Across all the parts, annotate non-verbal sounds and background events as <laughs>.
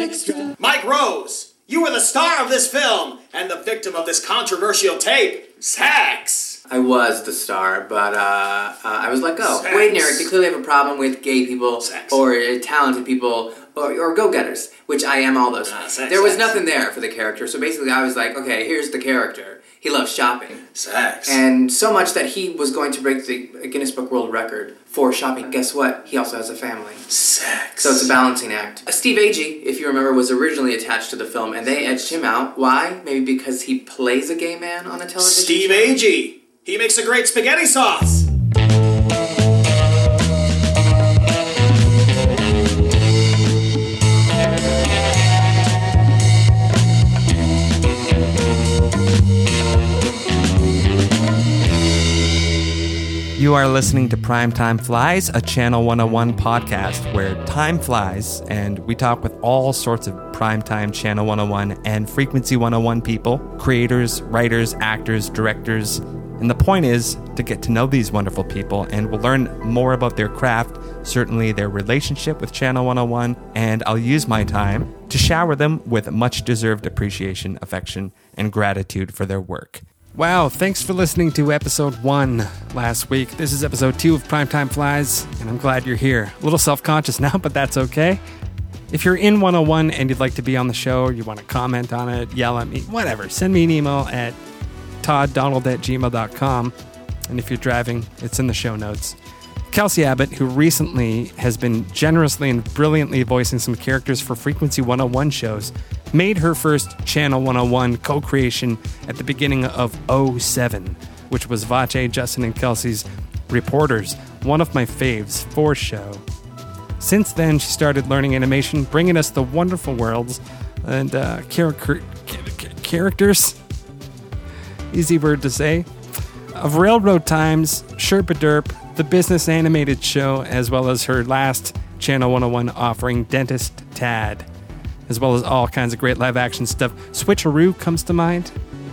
extra. Mike Rose, you were the star of this film and the victim of this controversial tape. Sex. I was the star, but uh, uh, I was let go. Sex. Wade and Eric, they clearly have a problem with gay people Sex. or uh, talented people or, or go-getters, which I am all those. Ah, sex, there was nothing there for the character, so basically I was like, okay, here's the character. He loves shopping. Sex. And so much that he was going to break the Guinness Book World Record for shopping. Guess what? He also has a family. sex. So it's a balancing act. Uh, Steve Agee, if you remember, was originally attached to the film, and they edged him out. Why? Maybe because he plays a gay man on a television Steve show? Agee. He makes a great spaghetti sauce. You are listening to Primetime Flies, a Channel 101 podcast where time flies and we talk with all sorts of primetime Channel 101 and Frequency 101 people, creators, writers, actors, directors. And the point is to get to know these wonderful people and we'll learn more about their craft, certainly their relationship with Channel 101, and I'll use my time to shower them with much deserved appreciation, affection, and gratitude for their work. Wow, thanks for listening to episode one last week. This is episode two of Primetime Flies, and I'm glad you're here. A little self conscious <laughs> now, but that's okay. If you're in 101 and you'd like to be on the show, you want to comment on it, yell at me, whatever, send me an email at todddonald at gmail.com. And if you're driving, it's in the show notes. Kelsey Abbott, who recently has been generously and brilliantly voicing some characters for Frequency 101 shows, made her first Channel 101 co creation at the beginning of 07, which was Vache, Justin, and Kelsey's Reporters, one of my faves for show. Since then, she started learning animation, bringing us the wonderful worlds and uh, character- characters. Easy word to say of Railroad Times, Sherpa Derp, the business animated show, as well as her last Channel 101 offering, Dentist Tad, as well as all kinds of great live action stuff. Switcheroo comes to mind.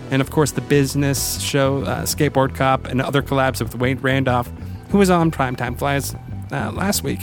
And of course, the business show, uh, Skateboard Cop, and other collabs with Wade Randolph, who was on Primetime Flies uh, last week.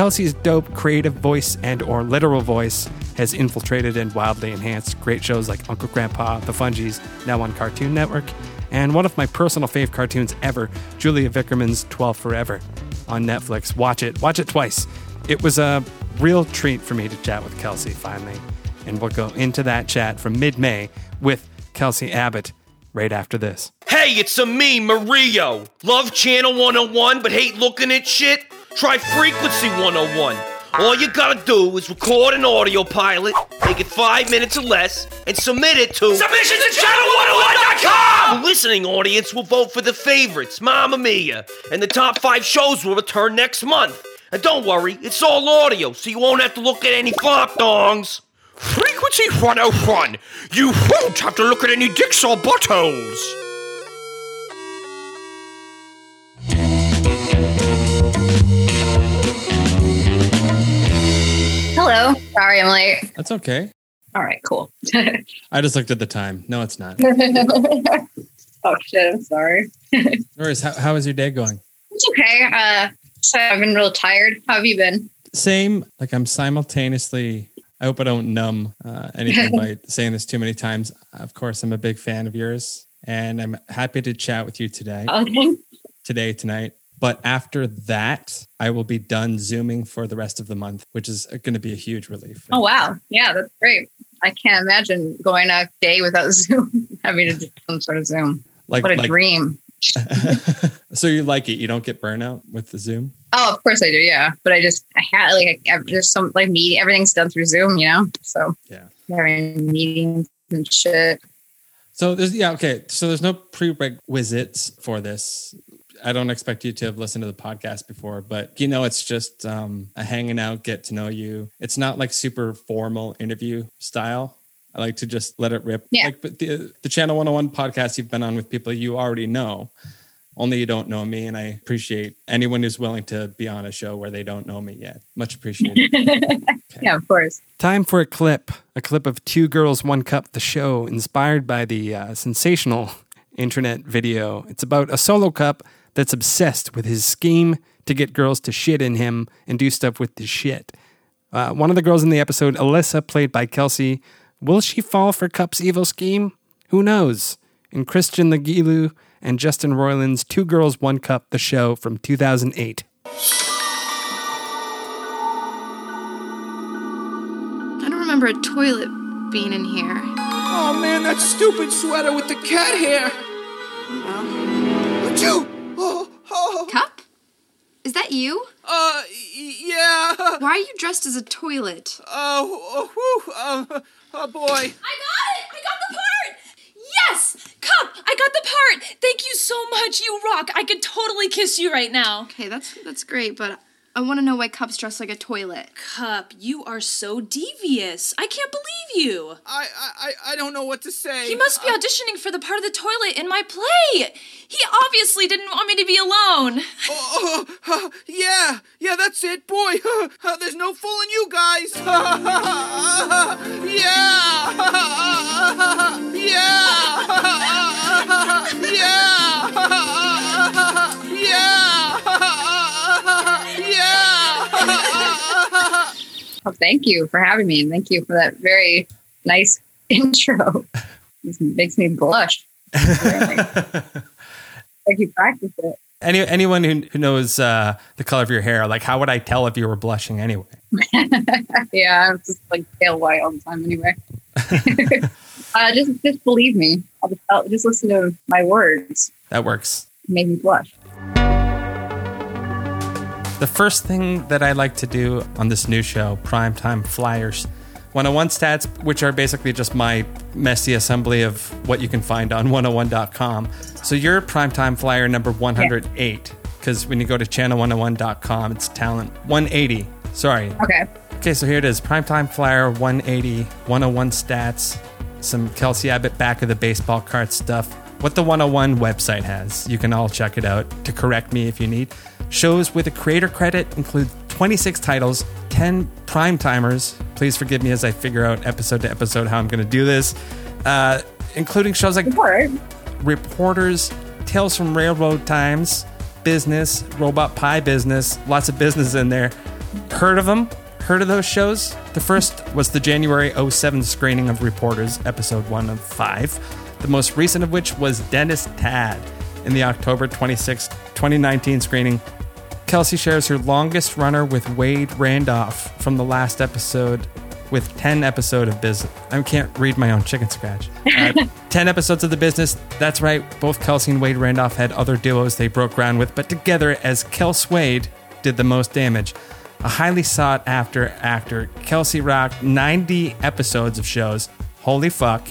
Kelsey's dope creative voice and or literal voice has infiltrated and wildly enhanced great shows like Uncle Grandpa, The Fungies, now on Cartoon Network, and one of my personal fave cartoons ever, Julia Vickerman's 12 Forever on Netflix. Watch it. Watch it twice. It was a real treat for me to chat with Kelsey finally. And we'll go into that chat from mid-May with Kelsey Abbott right after this. Hey, it's a me, Mario. Love Channel 101 but hate looking at shit? Try Frequency 101. All you gotta do is record an audio pilot, make it five minutes or less, and submit it to submissions at channel101.com! The listening audience will vote for the favorites, Mamma Mia, and the top five shows will return next month. And don't worry, it's all audio, so you won't have to look at any flop dongs. Frequency 101. You won't have to look at any dicks or buttholes. Hello. Sorry I'm late. That's okay. All right, cool. <laughs> I just looked at the time. No, it's not. <laughs> oh shit, I'm sorry. <laughs> Norris, how, how is your day going? It's okay. Uh so I've been real tired. How have you been? Same. Like I'm simultaneously. I hope I don't numb uh, anything by saying this too many times. Of course, I'm a big fan of yours, and I'm happy to chat with you today, Okay. today, tonight. But after that, I will be done zooming for the rest of the month, which is going to be a huge relief. Oh wow. Yeah, that's great. I can't imagine going a day without <laughs> Zoom, having to do some sort of Zoom. Like, what a like dream. <laughs> so you like it? You don't get burnout with the Zoom? Oh, of course I do. Yeah, but I just I had like I, there's some like meeting. Everything's done through Zoom, you know. So Yeah. having meetings and shit. So there's yeah okay. So there's no prerequisites for this. I don't expect you to have listened to the podcast before, but you know it's just um, a hanging out, get to know you. It's not like super formal interview style. I like to just let it rip. Yeah. Like, but the the Channel 101 podcast you've been on with people you already know. Only you don't know me, and I appreciate anyone who's willing to be on a show where they don't know me yet. Much appreciated. <laughs> Yeah, of course. Time for a clip. A clip of Two Girls, One Cup, the show, inspired by the uh, sensational internet video. It's about a solo cup that's obsessed with his scheme to get girls to shit in him and do stuff with the shit. Uh, one of the girls in the episode, Alyssa, played by Kelsey, will she fall for Cup's evil scheme? Who knows? In Christian Legilu and Justin Roiland's Two Girls, One Cup, the show from 2008. I don't remember a toilet being in here. Oh man, that stupid sweater with the cat hair. Achoo! Oh, oh, <laughs> Cup? Is that you? uh, yeah. Why are you dressed as a toilet? Oh, oh, whew, uh, oh boy. I got it! I got the part! Yes! Cup, I got the part! Thank you so much, you rock! I could totally kiss you right now. Okay, that's that's great, but I want to know why Cup's dressed like a toilet. Cup, you are so devious. I can't believe you. I, I, I- I don't know what to say. He must be auditioning for the part of the toilet in my play. He obviously didn't want me to be alone. Oh, uh, <laughs> yeah, yeah, that's it, boy. <laughs> Uh, there's no fooling you guys. <laughs> yeah, yeah, yeah, Well, thank you for having me, and thank you for that very nice <laughs> intro. This makes me blush. <laughs> like you practiced it. Any anyone who, who knows uh, the color of your hair, like how would I tell if you were blushing anyway? <laughs> yeah, I'm just like pale white all the time anyway. uh, just just believe me. I'll just, I'll just listen to my words. That works. It made me blush. The first thing that I like to do on this new show, Primetime Flyers, 101 stats, which are basically just my messy assembly of what you can find on 101.com. So you're Primetime Flyer number 108, because when you go to channel101.com, it's talent 180. Sorry. Okay. Okay, so here it is Primetime Flyer 180, 101 stats, some Kelsey Abbott back of the baseball card stuff. What the 101 website has. You can all check it out to correct me if you need. Shows with a creator credit include 26 titles, 10 prime timers. Please forgive me as I figure out episode to episode how I'm going to do this, uh, including shows like Word. Reporters, Tales from Railroad Times, Business, Robot Pie Business, lots of business in there. Heard of them? Heard of those shows? The first was the January 07 screening of Reporters, episode 1 of 5. The most recent of which was Dennis Tad in the October 26, 2019 screening. Kelsey shares her longest runner with Wade Randolph from the last episode with 10 episode of business. I can't read my own chicken scratch. <laughs> Uh, 10 episodes of the business. That's right. Both Kelsey and Wade Randolph had other duos they broke ground with, but together as Kel Wade did the most damage. A highly sought after actor, Kelsey rocked 90 episodes of shows. Holy fuck.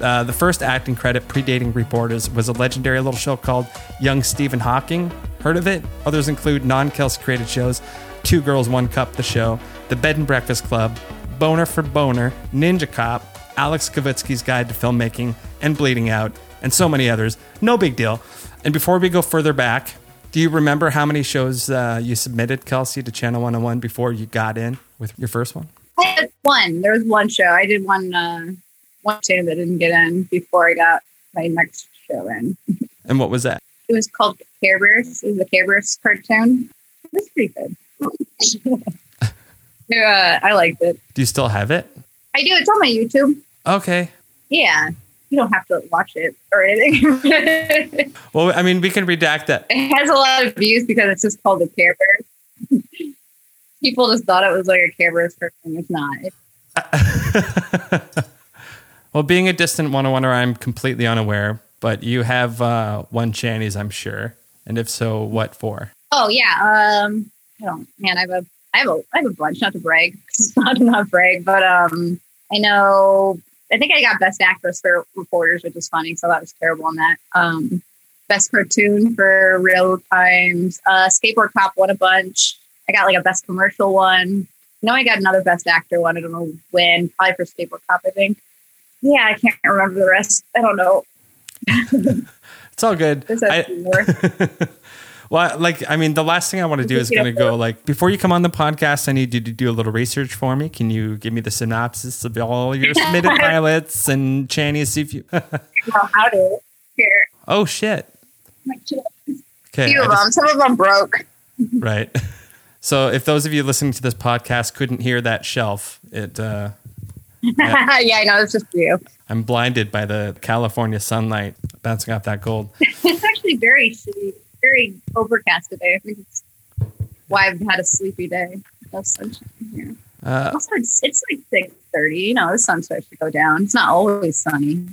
Uh, the first acting credit predating Reporters was a legendary little show called Young Stephen Hawking. Heard of it? Others include non Kelsey created shows Two Girls, One Cup, the show, The Bed and Breakfast Club, Boner for Boner, Ninja Cop, Alex Kavitsky's Guide to Filmmaking, and Bleeding Out, and so many others. No big deal. And before we go further back, do you remember how many shows uh, you submitted, Kelsey, to Channel 101 before you got in with your first one? I had one. There was one show. I did one uh, one show that didn't get in before I got my next show in. And what was that? It was called Care Bears. It was a Care Bears cartoon. It was pretty good. <laughs> yeah, uh, I liked it. Do you still have it? I do. It's on my YouTube. Okay. Yeah, you don't have to watch it or anything. <laughs> Well, I mean, we can redact that. it has a lot of views because it's just called the Care Bears. <laughs> People just thought it was like a Care Bears cartoon. It's not. It's well, being a distant 101er, I'm completely unaware, but you have uh, one Channies, I'm sure. And if so, what for? Oh yeah. Um. I don't. Man, I have a. I have a. I have a bunch. Not to brag. <laughs> not not brag, but um. I know. I think I got best actress for reporters, which is funny. So that was terrible on that. Um. Best cartoon for real times. Uh, skateboard cop won a bunch. I got like a best commercial one. No, I got another best actor one. I don't know when. Probably for skateboard cop. I think. Yeah, I can't remember the rest. I don't know. <laughs> It's all good. I- <laughs> well, like, I mean, the last thing I want to do is going to go like, before you come on the podcast, I need you to do a little research for me. Can you give me the synopsis of all your <laughs> submitted pilots and Channies? See if you. How to. Here. oh shit. Okay. few of them. Some of them broke. right. So if those of you listening to this podcast couldn't hear that shelf, it uh, <laughs> yeah, I know. It's just you. I'm blinded by the California sunlight bouncing off that gold. <laughs> it's actually very shitty, very overcast today. I think it's why I've had a sleepy day. No sunshine here. Uh, Also, it's, it's like six thirty. You know, the sun starts to go down. It's not always sunny.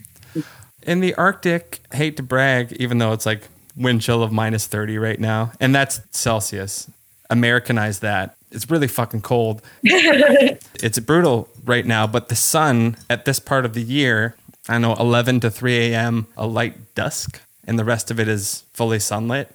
in the Arctic, hate to brag, even though it's like wind chill of minus 30 right now, and that's Celsius. Americanize that. It's really fucking cold. <laughs> it's brutal right now, but the sun at this part of the year, I know 11 to 3 a.m., a light dusk, and the rest of it is fully sunlit.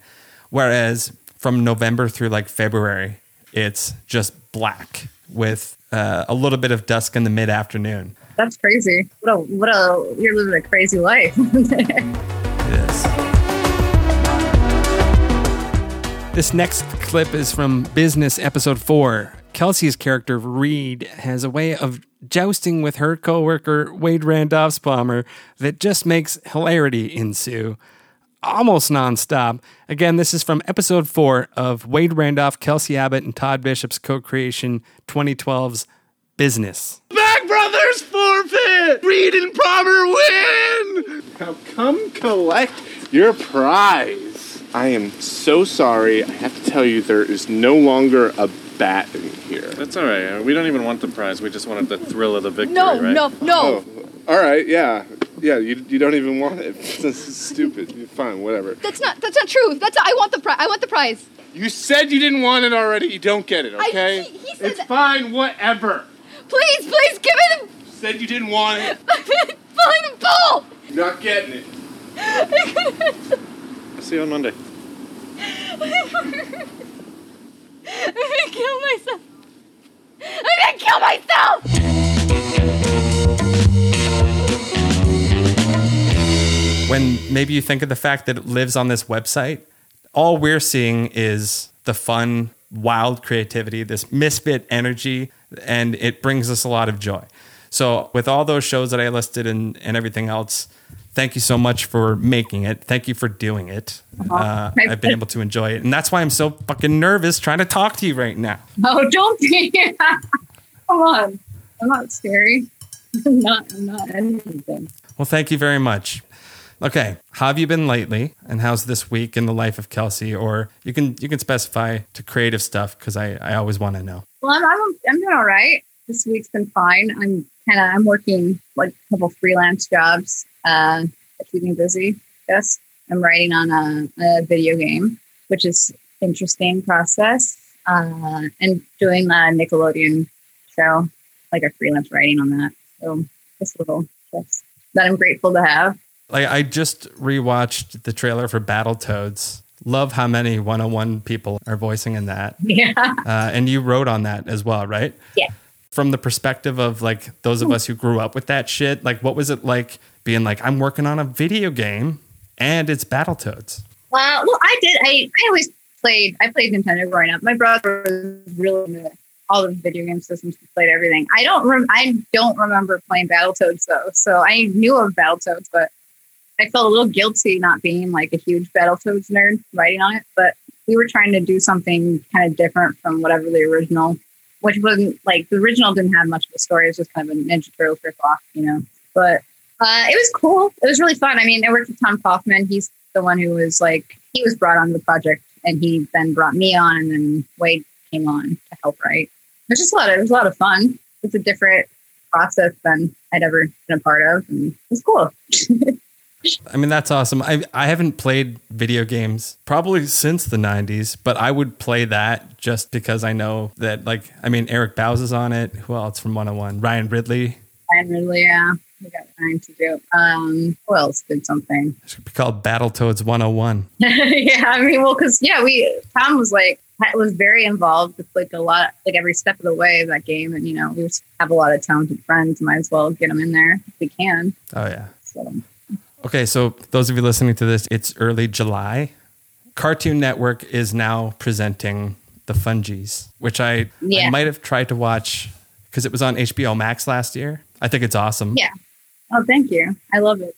Whereas from November through like February, it's just black with uh, a little bit of dusk in the mid afternoon. That's crazy. What a what a you're living a crazy life. <laughs> It is. This next clip is from Business Episode 4. Kelsey's character, Reed, has a way of jousting with her coworker, Wade Randolph's Palmer, that just makes hilarity ensue. Almost nonstop. Again, this is from episode 4 of Wade Randolph, Kelsey Abbott, and Todd Bishop's co creation 2012's Business. Back Brothers forfeit! Reed and Palmer win! Now come collect your prize. I am so sorry. I have to tell you, there is no longer a bat in here. That's all right. We don't even want the prize. We just wanted the thrill of the victory, No, right? no, no. Oh, all right, yeah. Yeah, you, you don't even want it. <laughs> this is stupid. Fine, whatever. That's not. That's not true. That's. I want the prize. I want the prize. You said you didn't want it already. You don't get it, I- okay? he- he said it's that- fine, whatever. Please, please give it. You said you didn't want it. <laughs> Fine and pull. You're not getting it. <laughs> See you on Monday. I'm gonna kill myself. I'm gonna kill myself. when maybe you think of the fact that it lives on this website, all we're seeing is the fun, wild creativity, this misfit energy, and it brings us a lot of joy. So, with all those shows that I listed and, and everything else, thank you so much for making it. Thank you for doing it. Uh, I've been able to enjoy it. And that's why I'm so fucking nervous trying to talk to you right now. oh, don't be. <laughs> Come on. I'm not scary. <laughs> I'm not. I'm not anything. Well, thank you very much. Okay, how have you been lately, and how's this week in the life of Kelsey? Or you can you can specify to creative stuff because I, I always want to know. Well, I'm, I'm, I'm doing all right. This week's been fine. I'm kind of I'm working like a couple freelance jobs. Uh, to keep me busy. Yes, I'm writing on a, a video game, which is interesting process. Uh, and doing the Nickelodeon show, like a freelance writing on that. So just a little tips that I'm grateful to have. Like I just rewatched the trailer for Battletoads. Love how many 101 people are voicing in that. <laughs> Yeah. Uh, and you wrote on that as well, right? Yeah. From the perspective of like those of us who grew up with that shit, like what was it like being like, I'm working on a video game and it's Battletoads? Well, well, I did. I, I always played. I played Nintendo growing up. My brother was really into all the video game systems. Played everything. I don't. Rem- I don't remember playing Battletoads though. So I knew of Battletoads, but I felt a little guilty not being like a huge Battletoads nerd writing on it. But we were trying to do something kind of different from whatever the original, which wasn't like the original didn't have much of a story. It was just kind of a Ninja Turtles rip off, you know. But uh, it was cool. It was really fun. I mean, I worked with Tom Kaufman. He's the one who was like, he was brought on the project and he then brought me on and then Wade came on to help write. It was just a lot of, it was a lot of fun. It's a different process than I'd ever been a part of. And it was cool. <laughs> I mean, that's awesome. I, I haven't played video games probably since the 90s, but I would play that just because I know that, like, I mean, Eric Bowes is on it. Who else from 101? Ryan Ridley. Ryan Ridley, yeah. We got time to do. Um, who else did something? It should be called Battletoads 101. <laughs> yeah, I mean, well, because yeah, we Tom was like was very involved with like a lot, like every step of the way of that game, and you know, we just have a lot of talented friends. Might as well get them in there if we can. Oh, yeah. So Okay, so those of you listening to this, it's early July. Cartoon Network is now presenting The Fungies, which I, I might have tried to watch because it was on HBO Max last year. I think it's awesome. yeah. Oh, thank you. I love it.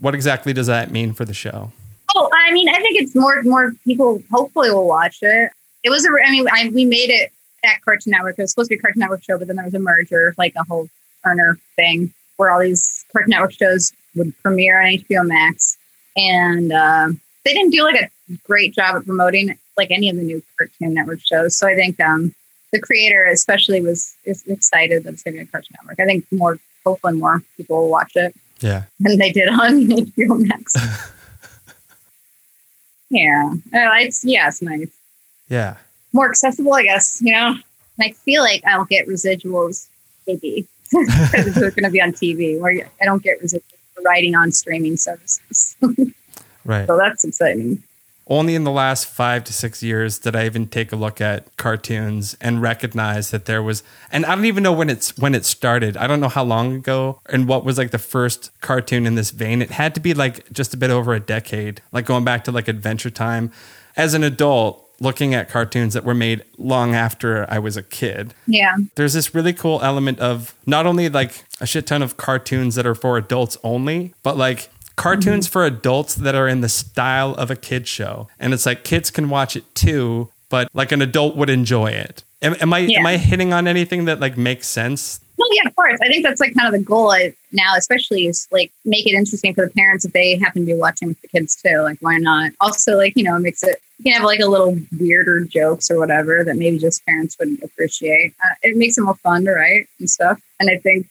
What exactly does that mean for the show? Oh, I mean, I think it's more more people hopefully will watch it. It was a. I mean, I, we made it at Cartoon Network. It was supposed to be a Cartoon Network show, but then there was a merger, like a whole Turner thing, where all these Cartoon Network shows would premiere on HBO Max, and uh, they didn't do like a great job at promoting like any of the new Cartoon Network shows. So I think um, the creator, especially, was is excited that it's going to be a Cartoon Network. I think more, hopefully, more people will watch it Yeah. than they did on <laughs> HBO Max. <laughs> yeah, uh, it's yeah, it's nice. Yeah. More accessible, I guess. You know, and I feel like I'll get residuals maybe <laughs> because it's going to be on TV, where I don't get residuals for writing on streaming services. Right. so that's exciting. Only in the last five to six years did I even take a look at cartoons and recognize that there was, and I don't even know when it's when it started. I don't know how long ago and what was like the first cartoon in this vein. It had to be like just a bit over a decade, like going back to like Adventure Time. As an adult, looking at cartoons that were made long after I was a kid, Yeah. there's this really cool element of not only like a shit ton of cartoons that are for adults only, but like cartoons for adults that are in the style of a kid show. And it's like kids can watch it too, but like an adult would enjoy it. Am, am I Yeah. am I hitting on anything that like makes sense? Well, yeah, of course. I think that's like kind of the goal I- now, especially is like make it interesting for the parents if they happen to be watching with the kids too. Like, why not? Also, like you know, it makes it you can have like a little weirder jokes or whatever that maybe just parents wouldn't appreciate. Uh, it makes it more fun to write and stuff, and I think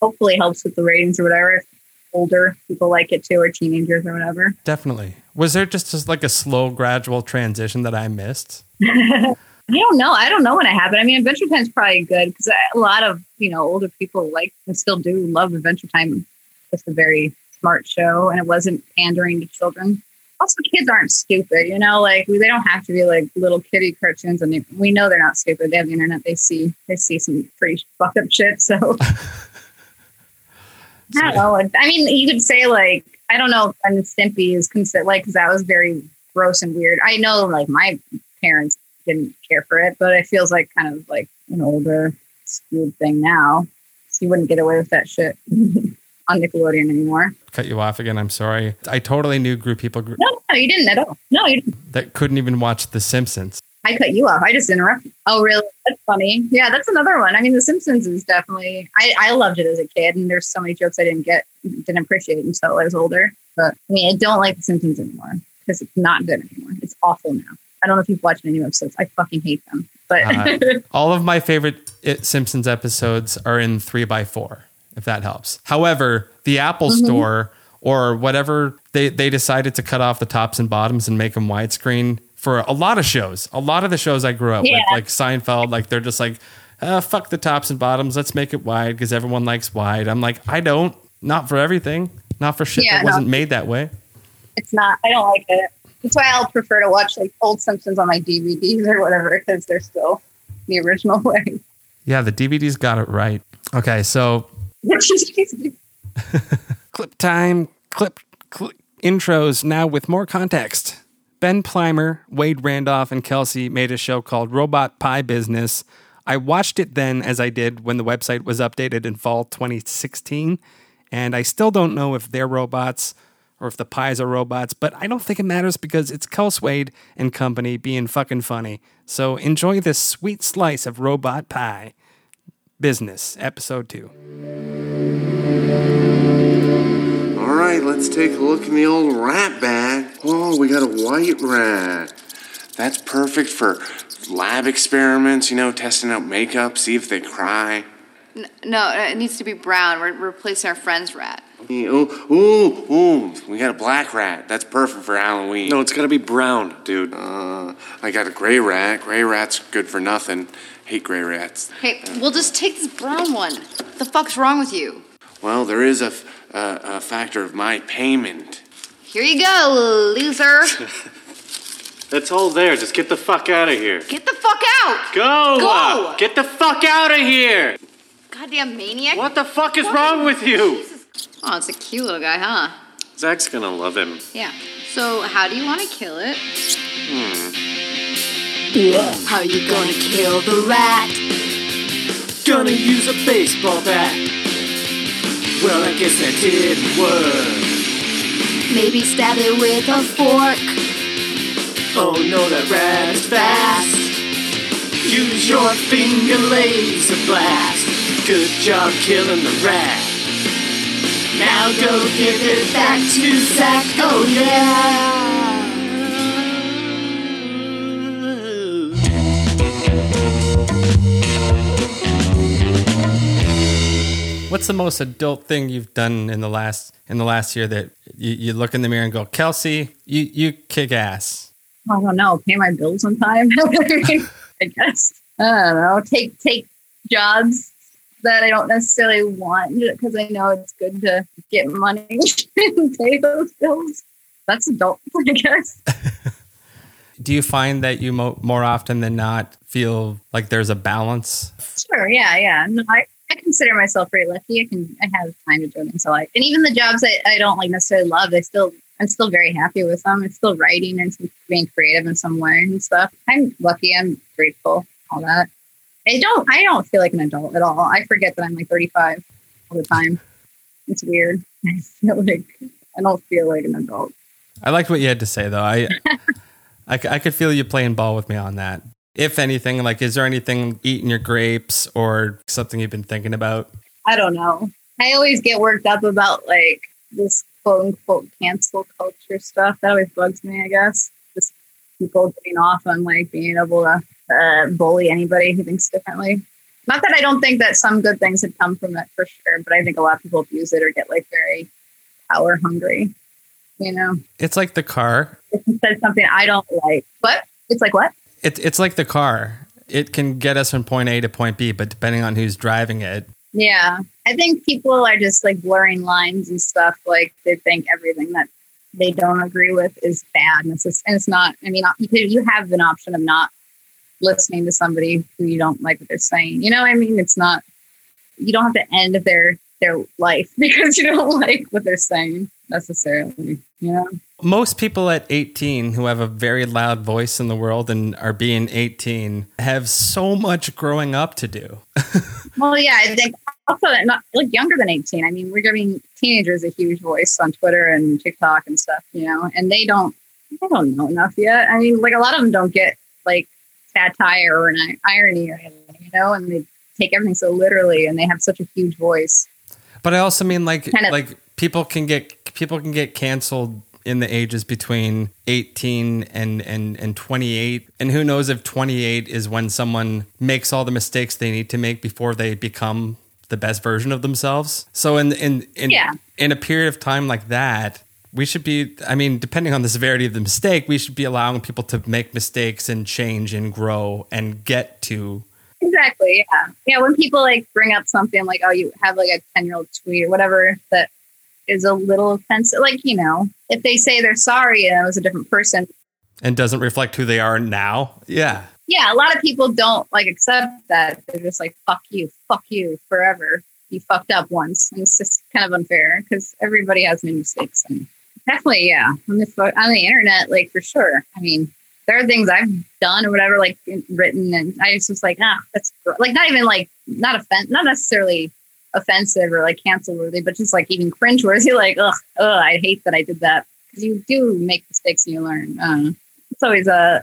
hopefully helps with the ratings or whatever. If older people like it too, or teenagers or whatever. Definitely. Was there just, just like a slow, gradual transition that I missed? <laughs> I don't know. I don't know when it happened. I mean, Adventure Time's probably good because a lot of you know older people like and still do love Adventure Time. It's a very smart show, and it wasn't pandering to children. Also, kids aren't stupid. You know, like they don't have to be like little kiddie cartoons, and they, we know they're not stupid. They have the internet. They see they see some pretty fucked up shit. So <laughs> I don't know. I mean, you could say like I don't know and Stimpy is considered like because that was very gross and weird. I know like my parents didn't care for it, but it feels like kind of like an older skewed thing now. So you wouldn't get away with that shit <laughs> on Nickelodeon anymore. Cut you off again. I'm sorry. I totally knew group people gr- No, no, you didn't at all. No, you didn't. that couldn't even watch The Simpsons. I cut you off. I just interrupted. Oh, really? That's funny. Yeah, that's another one. I mean, The Simpsons is definitely. I, I loved it as a kid, and there's so many jokes I didn't get, didn't appreciate until I was older. But I mean, I don't like The Simpsons anymore because it's not good anymore. It's awful now. I don't know if you've watched any episodes. I fucking hate them. But Uh, <laughs> all of my favorite It Simpsons episodes are in three by four, if that helps. However, the Apple Mhm. Store or whatever they they decided to cut off the tops and bottoms and make them widescreen for a lot of shows. A lot of the shows I grew up Yeah. with, like Seinfeld, like they're just like, uh, fuck the tops and bottoms. Let's make it wide because everyone likes wide. I'm like, I don't. Not for everything. Not for shit Yeah, that no. wasn't made that way. it's not. I don't like it. That's why I'll prefer to watch like old Simpsons on my DVDs or whatever because they're still the original <laughs> way. Yeah, the DVDs got it right. Okay, so <laughs> clip time, clip, clip intros now with more context. Ben Plimer, Wade Randolph, and Kelsey made a show called Robot Pie Business. I watched it then as I did when the website was updated in fall 2016, and I still don't know if they're robots or if the pies are robots, but I don't think it matters because it's Kels Wade and company being fucking funny. So enjoy this sweet slice of robot pie. Business, episode two. All right, let's take a look in the old rat bag. Oh, we got a white rat. That's perfect for lab experiments, you know, testing out makeup, see if they cry. N- No, it needs to be brown. We're replacing our friend's rat. Ooh, ooh, ooh, we got a black rat. That's perfect for Halloween. No, it's gotta be brown, dude. Uh, I got a gray rat. Gray rat's good for nothing. Hate gray rats. Hey, we'll just take this brown one. What the fuck's wrong with you? Well, there is a, f- a- a factor of my payment. Here you go, loser. <laughs> It's all there. Just get the fuck out of here. Get the fuck out! Go! Go! Get the fuck out of here! Goddamn maniac. What the fuck is wrong with you? Oh, it's a cute little guy, huh? Zach's gonna love him. Yeah. So, how do you want to kill it? Hmm. How you gonna kill the rat? Gonna use a baseball bat. Well, I guess that didn't work. Maybe stab it with a fork. Oh no, that rat is fast. Use your finger laser blast. Good job killing the rat. Now go give it back to Zach. Oh yeah. What's the most adult thing you've done in the last in the last year that you, you look in the mirror and go, Kelsey, you you kick ass. I don't know. Pay my bills on time. <laughs> I guess. I don't know. Take take jobs that I don't necessarily want because I know it's good to get money <laughs> and pay those bills. That's adult, <laughs> I guess. Do you find that you mo- more often than not feel like there's a balance? Sure. Yeah. Yeah. No, I, I consider myself very lucky. I can I have time to do things I like, and even the jobs I, I don't like necessarily love, I still I'm still very happy with them. I'm still writing and being creative in some way and stuff. I'm lucky. I'm grateful. All that. I don't. I don't feel like an adult at all. I forget that I'm like 35 all the time. It's weird. <laughs> I feel like I don't feel like an adult. I liked what you had to say though. I, <laughs> I could feel you playing ball with me on that. If anything, like, is there anything eating your grapes or something you've been thinking about? I don't know. I always get worked up about like this quote unquote cancel culture stuff. That always bugs me, I guess. Just people getting off on like being able to uh, bully anybody who thinks differently. Not that I don't think that some good things have come from it for sure, but I think a lot of people abuse it or get like very power hungry. You know, It's like the car. if you said something I don't like, but it's like what? It, it's like the car. It can get us from point A to point B, but depending on who's driving it, Yeah. I think people are just like blurring lines and stuff. Like they think everything that they don't agree with is bad. And it's, just, and it's not. I mean, you, have an option of not listening to somebody who you don't like what they're saying. You know what I mean? It's not, you don't have to end their, their life <laughs> because you don't like what they're saying necessarily. You know? most people at 18 who have a very loud voice in the world and are being 18 have so much growing up to do. <laughs> Well, yeah, I think also not like younger than 18. I mean, we're giving teenagers a huge voice on Twitter and TikTok and stuff, you know, and they don't, they don't know enough yet. I mean, like a lot of them don't get like satire or an irony or anything, you know, and they take everything so literally and they have such a huge voice. But I also mean like Kind of- like people can get people can get canceled in the ages between 18 and, and, and 28. And who knows if 28 is when someone makes all the mistakes they need to make before they become the best version of themselves. So in in in, Yeah. in a period of time like that, we should be I mean, depending on the severity of the mistake, we should be allowing people to make mistakes and change and grow and get to Exactly. Yeah. Yeah. When people like bring up something like, oh, you have like a 10 year old tweet or whatever that is a little offensive, like, you know, if they say they're sorry and it was a different person, and doesn't reflect who they are now. Yeah. yeah, a lot of people don't like accept that. They're just like, fuck you, fuck you forever. You fucked up once. And it's just kind of unfair because everybody has many mistakes. And definitely, yeah, on the, on the internet, like for sure. I mean, there are things I've done or whatever, like written, and I was just like, ah, that's gr-" like not even like, not offense, not necessarily offensive or like cancel worthy, but just like even cringe worthy. <laughs> Like, ugh, ugh, I hate that I did that because you do make mistakes and you learn. Um, it's always uh,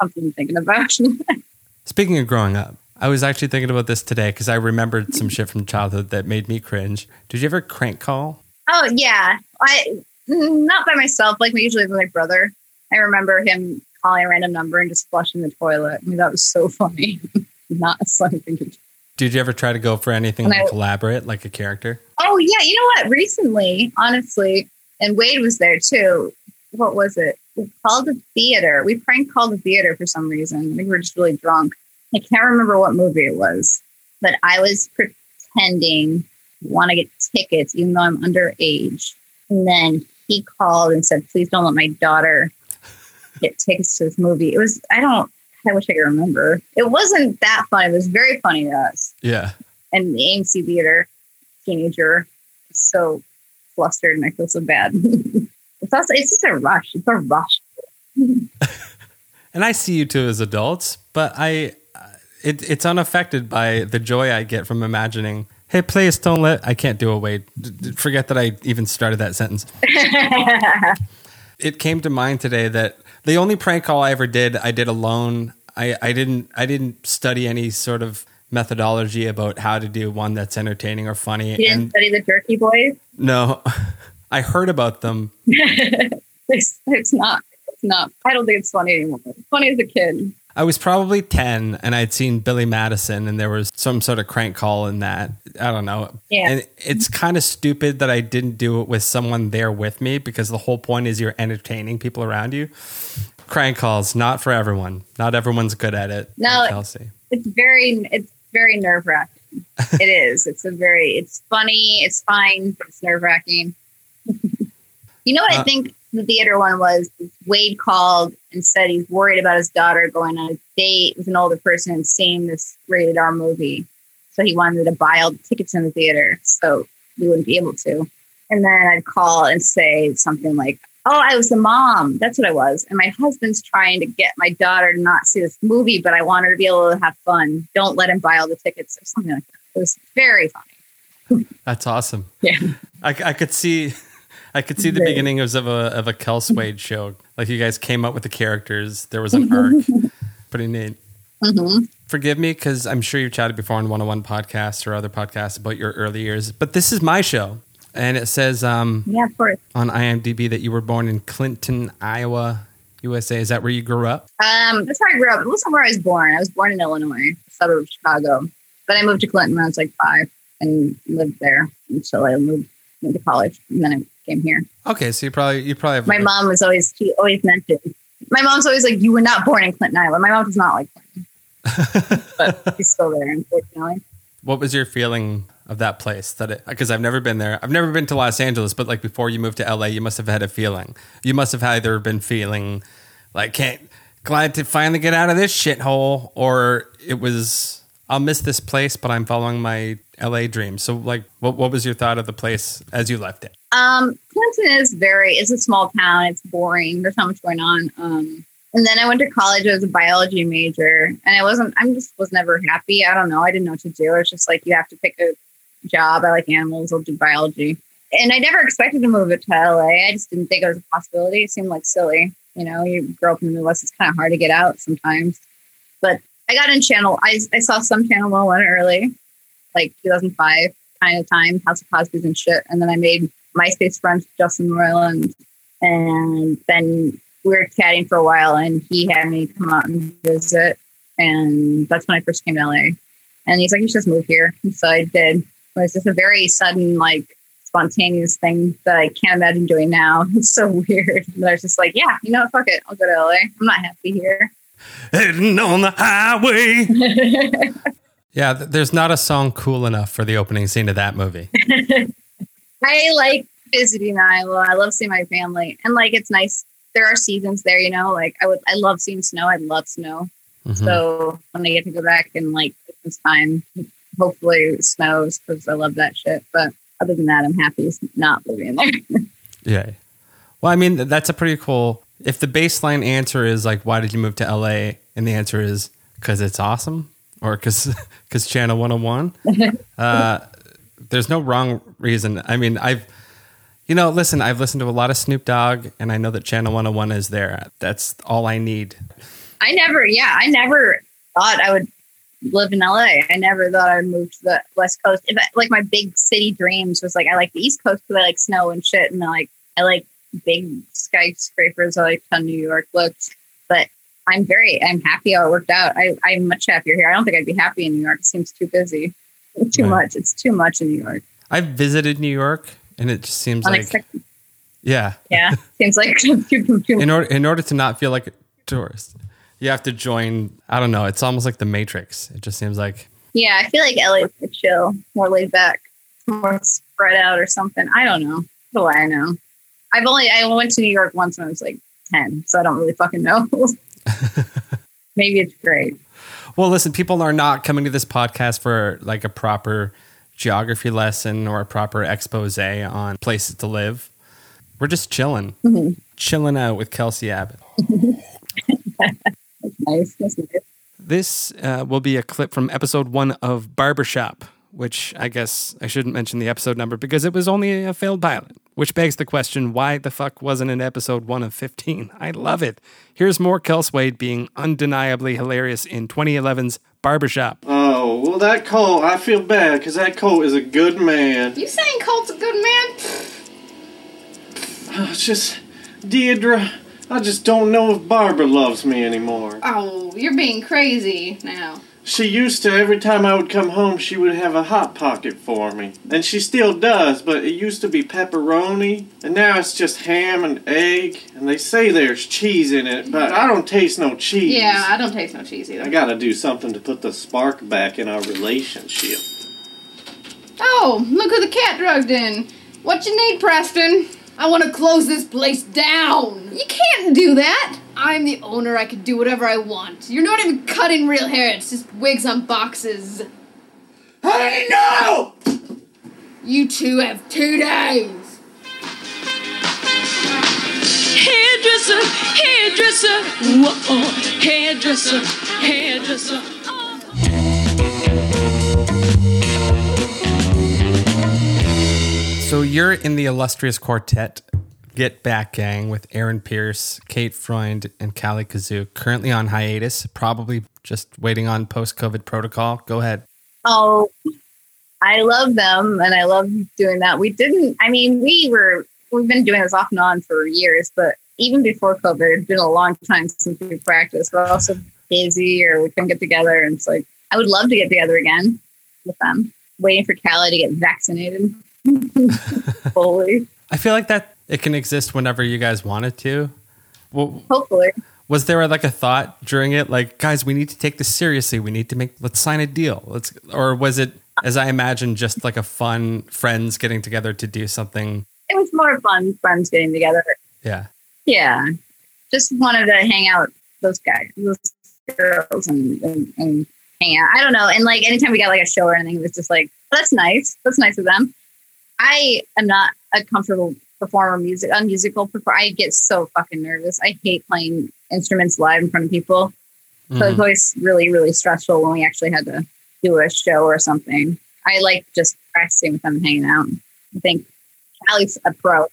something I'm thinking about. <laughs> Speaking of growing up, I was actually thinking about this today because I remembered some shit from childhood that made me cringe. Did you ever crank call? Oh yeah, I not by myself. Like usually with my brother. I remember him calling a random number and just flushing the toilet. I mean, that was so <laughs> funny. not something. To... Did you ever try to go for anything When I- like elaborate, like a character? Oh yeah, you know what? Recently, honestly, and Wade was there too. What was it? We called the theater. We prank called the theater for some reason. I think we were just really drunk. I can't remember what movie it was, but I was pretending want to get tickets, even though I'm underage. And then he called and said, "Please don't let my daughter get tickets to this movie." It was I don't. I wish I could remember. It wasn't that funny. It was very funny to us Yeah. and the AMC theater teenager so flustered and I feel so bad. <laughs> it's also it's just a rush. It's a rush. <laughs> And I see you two as adults, but I, uh, it, it's unaffected by the joy I get from imagining. Hey, please don't let. I can't do a wait. D- d- Forget that I even started that sentence. <laughs> it came to mind today that the only prank call I ever did, I did alone. I, I didn't I didn't study any sort of methodology about how to do one that's entertaining or funny. You didn't And study the Jerky Boys? no, <laughs> I heard about them. <laughs> it's, it's not. It's not. I don't think it's funny anymore. It's funny as a kid. I was probably 10 and I'd seen Billy Madison and there was some sort of crank call in that. I don't know. Yeah. And it's kind of stupid that I didn't do it with someone there with me because the whole point is you're entertaining people around you. Crank calls, not for everyone. Not everyone's good at it. No, Kelsey. It's very. It's very nerve wracking. <laughs> it is. It's a very. It's funny. It's fine. But it's nerve wracking. <laughs> you know what I Uh, think the theater one was? Wade called and said he's worried about his daughter going on a date with an older person and seeing this rated R movie. So he wanted to buy all the tickets in the theater so we wouldn't be able to. And then I'd call and say something like, Oh, I was the mom. That's what I was. And my husband's trying to get my daughter to not see this movie, but I want her to be able to have fun. Don't let him buy all the tickets or something like that. It was very funny. That's awesome. Yeah. I, I could see, I could see the Very. beginnings of a of a Wade show. Like you guys came up with the characters. There was an arc. <laughs> Pretty neat. Mm-hmm. Forgive me because I'm sure you've chatted before on 101 podcasts or other podcasts about your early years, but this is my show. And it says um, Yeah, of course. on IMDb that you were born in Clinton, Iowa, USA. Is that where you grew up? Um, that's where I grew up. It wasn't where I was born. I was born in Illinois, a suburb of Chicago. But I moved to Clinton when I was like five and lived there until I moved went to college. And then I came here. Okay, so you probably you probably have My mom was always she always mentioned. My mom's always like, "You were not born in Clinton, Iowa." My mom does not like Clinton, <laughs> but she's still there, unfortunately. What was your feeling of that place? That it because I've never been there. I've never been to Los Angeles, but like before you moved to LA, you must have had a feeling. You must have either been feeling like can't glad to finally get out of this shithole, or it was I'll miss this place, but I'm following my LA dream. So like, what what was your thought of the place as you left it? Um, Clinton is very. It's a small town. It's boring. There's not much going on. Um, and then I went to college as a biology major, and I wasn't. I'm just was never happy. I don't know. I didn't know what to do. It's just like you have to pick a job. I like animals. I'll do biology. And I never expected to move it to LA. I just didn't think it was a possibility. It seemed like silly. You know, you grow up in the Midwest. It's kind of hard to get out sometimes. But I got in channel. I, I saw some channel 101 early, like 2005 kind of time, House of Cosby's and shit. And then I made MySpace friends with Justin Roiland. And then we were chatting for a while and he had me come out and visit. And that's when I first came to LA. And he's like, you should just move here. And so I did. It was just a very sudden, like, spontaneous thing that I can't imagine doing now. <laughs> It's so weird. But I was just like, yeah, you know, fuck it. I'll go to LA. I'm not happy here. Heading on the highway. <laughs> yeah, there's not a song cool enough for the opening scene of that movie. <laughs> I like visiting Iowa. I love seeing my family, and like it's nice. There are seasons there, you know. Like I would, I love seeing snow. I love snow. Mhm. So when I get to go back in like Christmas time, hopefully it snows because I love that shit. But other than that, I'm happy it's not living there. <laughs> Yeah. Well, I mean, that's a pretty cool. If the baseline answer is like, why did you move to LA? And the answer is because it's awesome or because because <laughs> Channel 101. <laughs> uh, there's no wrong reason. I mean, I've, you know, listen, I've listened to a lot of Snoop Dogg and I know that Channel 101 is there. That's all I need. I never, yeah, I never thought I would live in LA. I never thought I'd move to the West Coast. If I, like my big city dreams was like I like the East Coast because I like snow and shit, and I like I like big skyscrapers. Like how New York looks, but I'm very I'm happy how it worked out. I, I'm much happier here. I don't think I'd be happy in New York. It seems too busy, too Right. much. It's too much in New York. I've visited New York and it just seems like, Unexpected. yeah. yeah, <laughs> seems like <laughs> too, too, too In order, in order to not feel like a tourist, you have to join. I don't know. It's almost like the Matrix. It just seems like Yeah, I feel like LA is chill, more laid back, more spread out or something. I don't know. What do I know? I've only I went to New York once when I was like ten, so I don't really fucking know. <laughs> Maybe it's great. Well, listen, people are not coming to this podcast for like a proper geography lesson or a proper expose on places to live. We're just chilling, Mhm. chilling out with Kelsey Abbott. <laughs> That's nice. That's nice. This uh, will be a clip from episode one of Barbershop, which I guess I shouldn't mention the episode number because it was only a failed pilot. Which begs the question why the fuck wasn't it episode 1 of 15? I love it. Here's more Kelswade being undeniably hilarious in 2011's Barbershop. Oh, well, that Cole, I feel bad because that Cole is a good man. You saying Colt's a good man? Oh, It's just, Deidre, I just don't know if Barbara loves me anymore. Oh, you're being crazy now. She used to, every time I would come home, she would have a Hot Pocket for me. And she still does, but it used to be pepperoni, and now it's just ham and egg. And they say there's cheese in it, but I don't taste no cheese. Yeah, I don't taste no cheese either. I gotta do something to put the spark back in our relationship. Oh, look who the cat drugged in. What you need, Preston? I want to close this place down. You can't do that. I'm the owner. I can do whatever I want. You're not even cutting real hair. It's just wigs on boxes. Hey, no! You two have two days. Hairdresser, hairdresser, whoa, hairdresser, hairdresser. So you're in the illustrious quartet Get Back Gang with Aaron Pierce, Kate Freund, and Callie Kazoo, currently on hiatus, probably just waiting on post COVID protocol. Go ahead. Oh, I love them and I love doing that. We didn't, I mean, we were, we've been doing this off and on for years, but even before COVID, it's been a long time since we practiced. We're also busy or we couldn't get together. And it's like, I would love to get together again with them. Waiting for Callie to get vaccinated <laughs> fully. I feel like that it can exist whenever you guys want it to. Well, Hopefully. was there like a thought during it, like, guys, we need to take this seriously. We need to make, let's sign a deal. Let's, or was it, as I imagine, just like a fun friends getting together to do something? It was more fun, friends getting together. Yeah. Yeah. Just wanted to hang out with those guys, those girls, and, and, and hang out. I don't know. And like anytime we got like a show or anything, it was just like, that's nice. That's nice of them. I am not a comfortable performer, music, a musical performer. I get so fucking nervous. I hate playing instruments live in front of people. So Mhm. it's always really, really stressful when we actually had to do a show or something. I like just practicing with them and hanging out. I think Allie's a pro.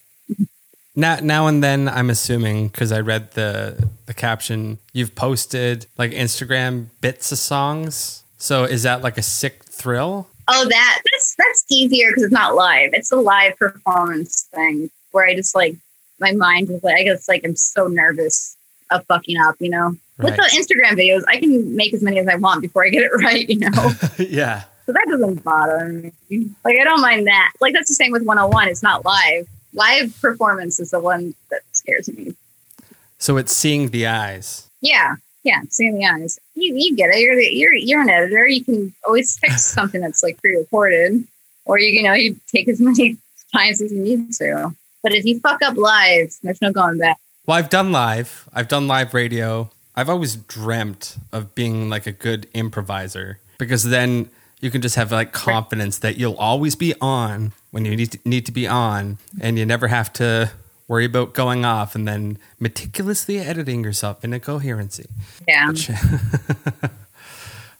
Now, now and then, I'm assuming because I read the the caption, you've posted like Instagram bits of songs. So is that like a sick thrill? Oh, that that's that's easier because it's not live. It's a live performance thing where I just like my mind is like I guess like I'm so nervous of fucking up, you know. With the Instagram videos, I can make as many as I want before I get it <laughs> right, you know. <laughs> yeah. so that doesn't bother me. Like I don't mind that. Like that's the same with 101. It's not live. Live performance is the one that scares me. So it's seeing the eyes. Yeah, yeah, seeing the eyes. You, you get it. You're the, you're you're an editor. You can always fix <laughs> something that's like pre-recorded, or you you know you take as <laughs> many times as you need to. But if you fuck up live, there's no going back. Well, I've done live. I've done live radio. I've always dreamt of being like a good improviser because then you can just have like confidence that you'll always be on when you need to, need to be on, and you never have to worry about going off and then meticulously editing yourself into coherency. Yeah. <laughs>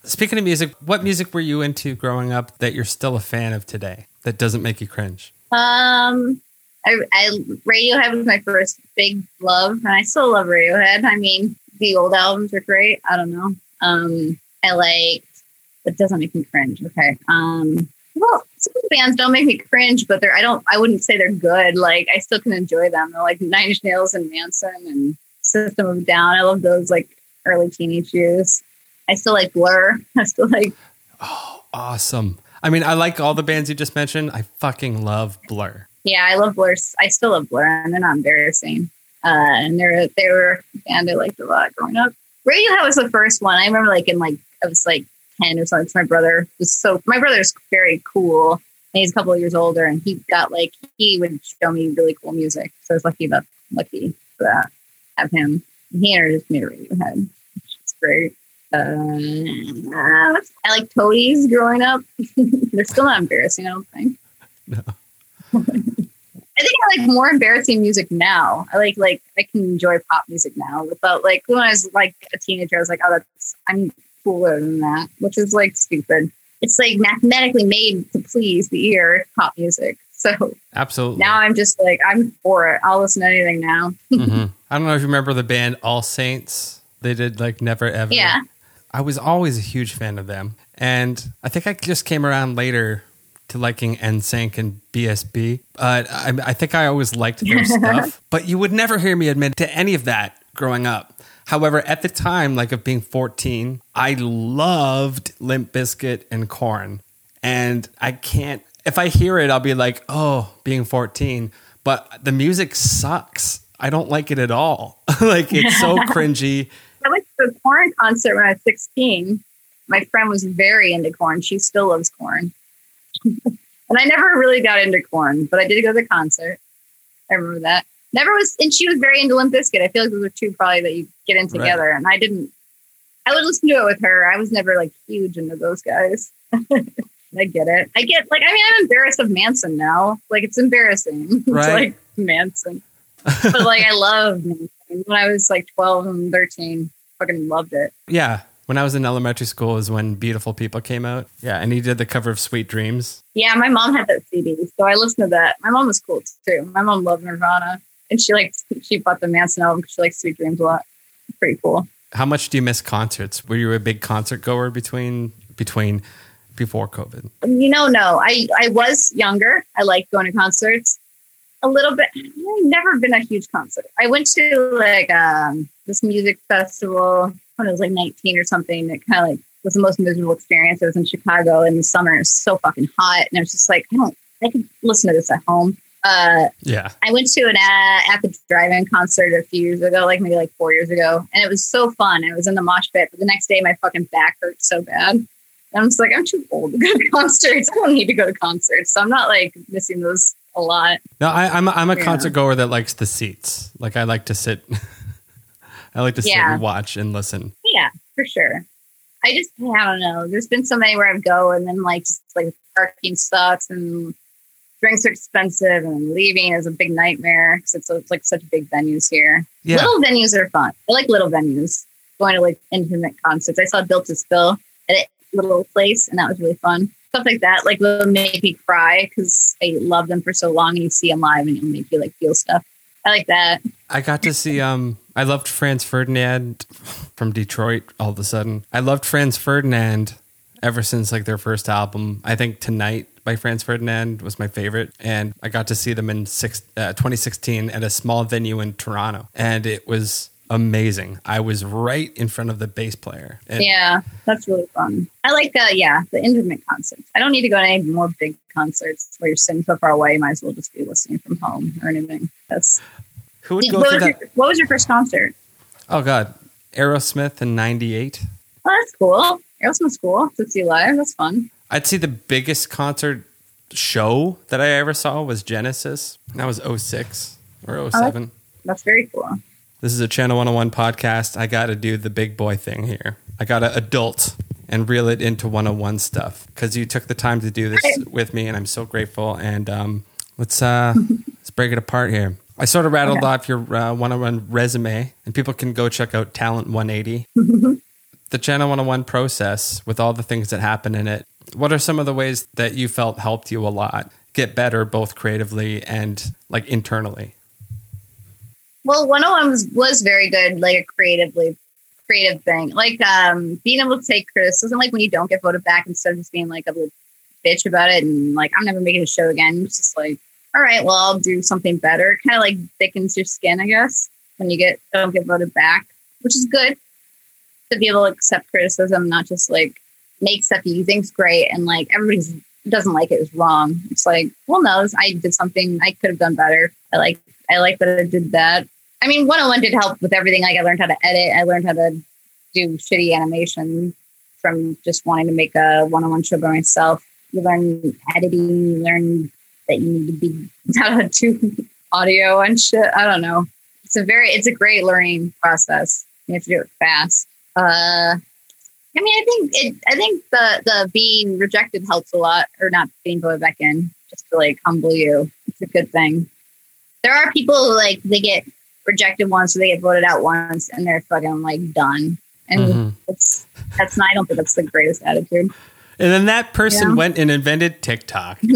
Speaking of music, what music were you into growing up that you're still a fan of today that doesn't make you cringe? Um, I, I Radiohead was my first big love, and I still love Radiohead. I mean, the old albums are great. I don't know. Um, I like, It doesn't make me cringe. Okay. Um, well, some bands don't make me cringe, but they're I don't I wouldn't say they're good. Like I still can enjoy them. They're like Nine Inch Nails and Manson and System of a Down. I love those like early teenage years. I still like Blur. <laughs> I still like Oh, Awesome. I mean, I like all the bands you just mentioned. I fucking love Blur. Yeah, I love Blur. I still love Blur, and they're not embarrassing. Uh, and they're they were a band I liked a lot growing up. Radiohead was the first one. I remember like in like I was like ten or something. My brother was so my brother's very cool. And he's a couple of years older, and he got like he would show me really cool music. So I was lucky about lucky for that. Have him. He introduced me to Radiohead. It's great. Uh, I like Toadies growing up. <laughs> They're still not embarrassing, I don't think. <laughs> No. I think I like more embarrassing music now. I like like I can enjoy pop music now without like when I was like a teenager, I was like, oh, that's I'm cooler than that, which is like stupid. It's like mathematically made to please the ear, pop music. So Absolutely. now I'm just like I'm for it. I'll listen to anything now. <laughs> hmm I don't know if you remember the band All Saints. They did like Never Ever. Yeah. I was always a huge fan of them. And I think I just came around later to liking NSYNC and BSB. But I, I think I always liked their <laughs> stuff. But you would never hear me admit to any of that growing up. However, at the time, like of being 14, I loved Limp Bizkit and Korn. And I can't, if I hear it, I'll be like, oh, being 14. But the music sucks. I don't like it at all. <laughs> like it's so <laughs> cringy. I went to a Korn concert when I was 16. My friend was very into Korn. She still loves Korn. <laughs> and I never really got into Korn, but I did go to the concert. I remember that. Never was, and she was very into Limp Bizkit. I feel like those are two probably that you get in Right. together. And I didn't, I would listen to it with her. I was never like huge into those guys. <laughs> I get it. I get like, I mean, I'm embarrassed of Manson now. Like, it's embarrassing. <laughs> It's Right. like Manson. but like, I love Manson. When I was like 12 and 13, fucking loved it. Yeah. When I was in elementary school is when Beautiful People came out. Yeah. And he did the cover of Sweet Dreams. Yeah, my mom had that CD, so I listened to that. My mom was cool too. My mom loved Nirvana, and she liked she bought the Manson album because she likes Sweet Dreams a lot. Pretty cool. How much do you miss concerts? Were you a big concert goer between between before COVID? You know, no, I I was younger. I liked going to concerts a little bit. I've never been a huge concert. I went to like um, this music festival when I was like 19 or something. It kind of like was the most miserable experience. I was in Chicago in the summer. It was so fucking hot, and I was just like, I don't. I could listen to this at home. Uh, Yeah. I went to an uh, at the drive-in concert a few years ago, like maybe like four years ago, and it was so fun. I was in the mosh pit, but the next day my fucking back hurt so bad. And I'm just like, I'm too old to go to <laughs> concerts. I don't need to go to concerts, so I'm not like missing those a lot. No, I, I'm a, I'm a Yeah. concert goer that likes the seats. Like I like to sit. <laughs> I like to sit Yeah. and watch and listen. Yeah, for sure. I just I don't know. There's been so many where I go and then like just like parking sucks and drinks are expensive and leaving is a big nightmare because it's, it's like such big venues here. Yeah. Little venues are fun. I like little venues. Going to like intimate concerts. I saw Built to Spill at a little place and that was really fun. Stuff like that, like will make me cry because I love them for so long and you see them live and it'll make you like feel stuff. I like that. I got to see. Um, I loved Franz Ferdinand from Detroit. All of a sudden, I loved Franz Ferdinand ever since like their first album. I think Tonight by Franz Ferdinand was my favorite, and I got to see them in six, uh, 2016 at a small venue in Toronto, and it was amazing. I was right in front of the bass player. And yeah, that's really fun. I like uh yeah, the intimate concerts. I don't need to go to any more big concerts where you're sitting so far away. You might as well just be listening from home or anything. That's Who would go what, was that? your, what was your first concert? Oh God, Aerosmith in '98. Oh, that's cool. Aerosmith's cool to see live. That's fun. I'd say the biggest concert show that I ever saw was Genesis. That was 06 or 07. That's very cool. This is a Channel 101 podcast. I got to do the big boy thing here. I got to adult and reel it into 101 stuff because you took the time to do this with me, and I'm so grateful. And um, let's uh, <laughs> let's break it apart here. I sort of rattled Okay. off your uh, 101 resume, and people can go check out Talent 180 <laughs> the Channel 101 process with all the things that happen in it, what are some of the ways that you felt helped you a lot get better, both creatively and like internally? Well, 101 was, was very good, like a creatively creative thing. Like um being able to take criticism, like when you don't get voted back instead of just being like a bitch about it and like I'm never making a show again. It's just like, all right, well I'll do something better. Kind of like thickens your skin, I guess, when you get don't get voted back, which is good to be able to accept criticism, not just like make stuff you think's great and like everybody doesn't like it is wrong. It's like, well, no, I did something I could have done better. I like I like that I did that. I mean, 101 did help with everything. Like I learned how to edit. I learned how to do shitty animation from just wanting to make a 101 show by myself. You learn editing. You learn that you need to be <laughs> how to do audio and shit. I don't know. It's a very, it's a great learning process. You have to do it fast. Uh, I mean, I think it. I think the the being rejected helps a lot, or not being voted back in, just to like humble you. It's a good thing. There are people who like they get rejected once, or they get voted out once, and they're fucking like done. And Mhm. it's that's not. I don't think that's the greatest attitude. And then that person Yeah. went and invented TikTok. <laughs>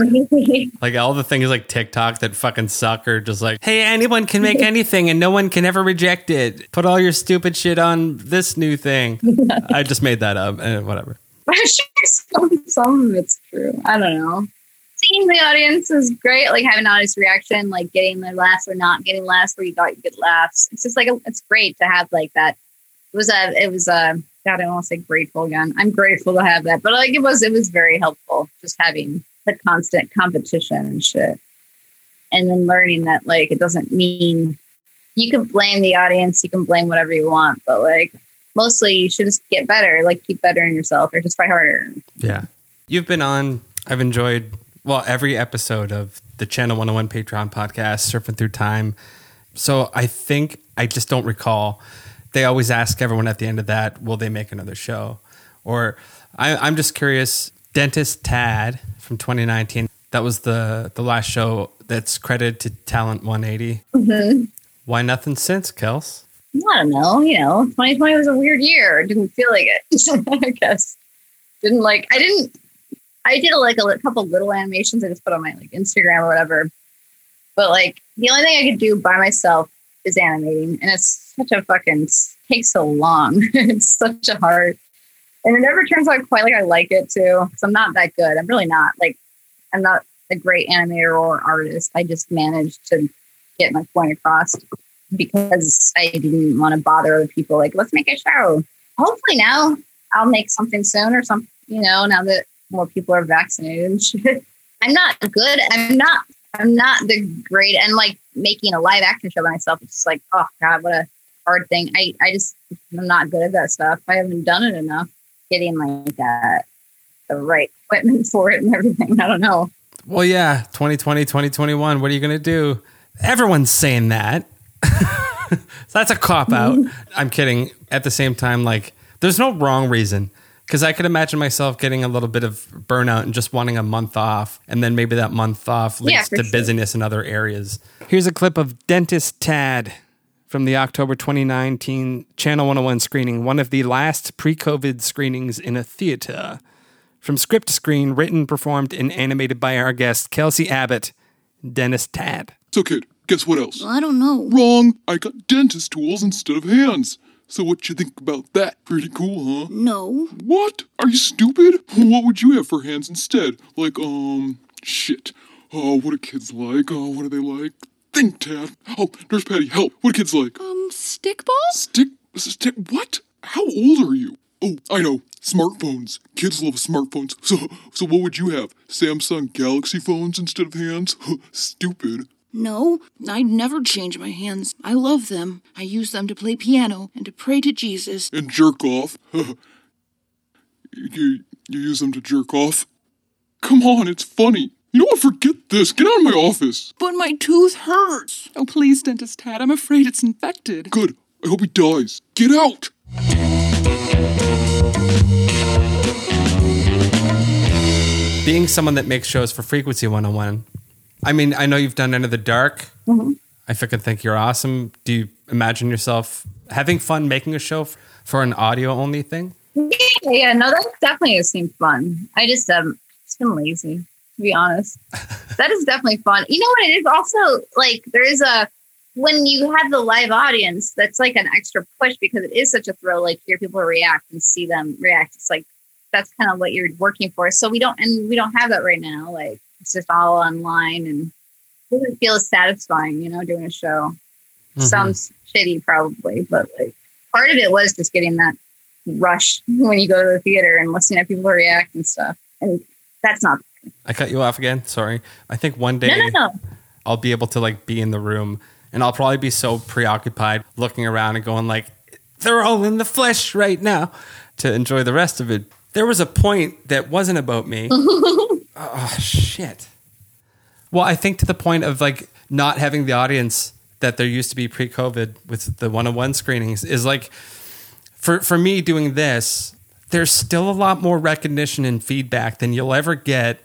Like all the things like TikTok that fucking suck are just like, hey, anyone can make anything and no one can ever reject it. Put all your stupid shit on this new thing. <laughs> I just made that up and whatever. <laughs> Some, some of it's true. I don't know. Seeing the audience is great. Like having an audience reaction, like getting the laughs or not getting laughs where you thought you get laughs. It's just like it's great to have like that. It was a. It was a. God, I want to say grateful again. I'm grateful to have that, but like it was. It was very helpful just having the constant competition and shit, and then learning that like it doesn't mean you can blame the audience. You can blame whatever you want, but like mostly you should just get better. Like keep bettering yourself or just try harder. Yeah. You've been on, I've enjoyed, well, every episode of the Channel 101 Patreon podcast, Surfing Through Time. So I think, I just don't recall. They always ask everyone at the end of that, will they make another show? Or I, I'm just curious, Dentist Tad from 2019, that was the, the last show that's credited to Talent 180. Mm-hmm. Why nothing since, Kels? I don't know. You know, 2020 was a weird year. Didn't feel like it. <laughs> I guess didn't like. I didn't. I did like a couple little animations. I just put on my like Instagram or whatever. But like the only thing I could do by myself is animating, and it's such a fucking takes so long. <laughs> it's such a hard, and it never turns out quite like I like it too. Because I'm not that good. I'm really not. Like I'm not a great animator or artist. I just managed to get my point across because I didn't want to bother other people. Like, let's make a show. Hopefully now I'll make something soon or something. You know, now that more people are vaccinated. <laughs> I'm not good. I'm not. I'm not the great. And like making a live action show by myself, it's just like, oh god, what a hard thing. I I just I'm not good at that stuff. I haven't done it enough. Getting like that the right equipment <laughs> for it and everything. I don't know. Well, yeah, 2020, 2021. What are you going to do? Everyone's saying that. <laughs> so that's a cop mm-hmm. out. I'm kidding. At the same time, like, there's no wrong reason. Because I could imagine myself getting a little bit of burnout and just wanting a month off. And then maybe that month off leads Yeah, to sure. busyness in other areas. Here's a clip of Dentist Tad from the October 2019 Channel 101 screening, one of the last pre COVID screenings in a theater. From script to screen, written, performed, and animated by our guest, Kelsey Abbott, Dentist Tad. So, kid, guess what else? I don't know. Wrong. I got dentist tools instead of hands. So, what you think about that? Pretty cool, huh? No. What? Are you stupid? What would you have for hands instead? Like, um, shit. Oh, what are kids like? Oh, what are they like? Think, Tad. Oh, Nurse Patty, help. What are kids like? Um, stickball? Stick. Stick. What? How old are you? Oh, I know. Smartphones. Kids love smartphones. So, so what would you have? Samsung Galaxy phones instead of hands? <laughs> Stupid. No, I'd never change my hands. I love them. I use them to play piano and to pray to Jesus. And jerk off. <laughs> you, you use them to jerk off? Come on, it's funny. You know what? Forget this. Get out of my office. But my tooth hurts. Oh, please, Dentist Tad. I'm afraid it's infected. Good. I hope he dies. Get out. Being someone that makes shows for Frequency 101, I mean, I know you've done Enter the Dark. Mhm. I fucking think you're awesome. Do you imagine yourself having fun making a show for an audio only thing? Yeah, yeah, no, that definitely seems fun. I just um, it's been lazy to be honest. that is definitely fun. You know what? It is also like there is a when you have the live audience, that's like an extra push because it is such a thrill. Like hear people react and see them react. It's like that's kind of what you're working for. So we don't, and we don't have that right now. Like it's just all online and it doesn't feel as satisfying, you know, doing a show. Mhm. Sounds shitty, probably, but like part of it was just getting that rush <laughs> when you go to the theater and listening to people react and stuff. And that's not I cut you off again. Sorry. I think one day no, no, no. I'll be able to like be in the room and I'll probably be so preoccupied looking around and going like they're all in the flesh right now to enjoy the rest of it. There was a point that wasn't about me. oh <laughs> shit. Well, I think to the point of like not having the audience that there used to be pre-COVID with the one-on-one screenings is like for for me doing this, there's still a lot more recognition and feedback than you'll ever get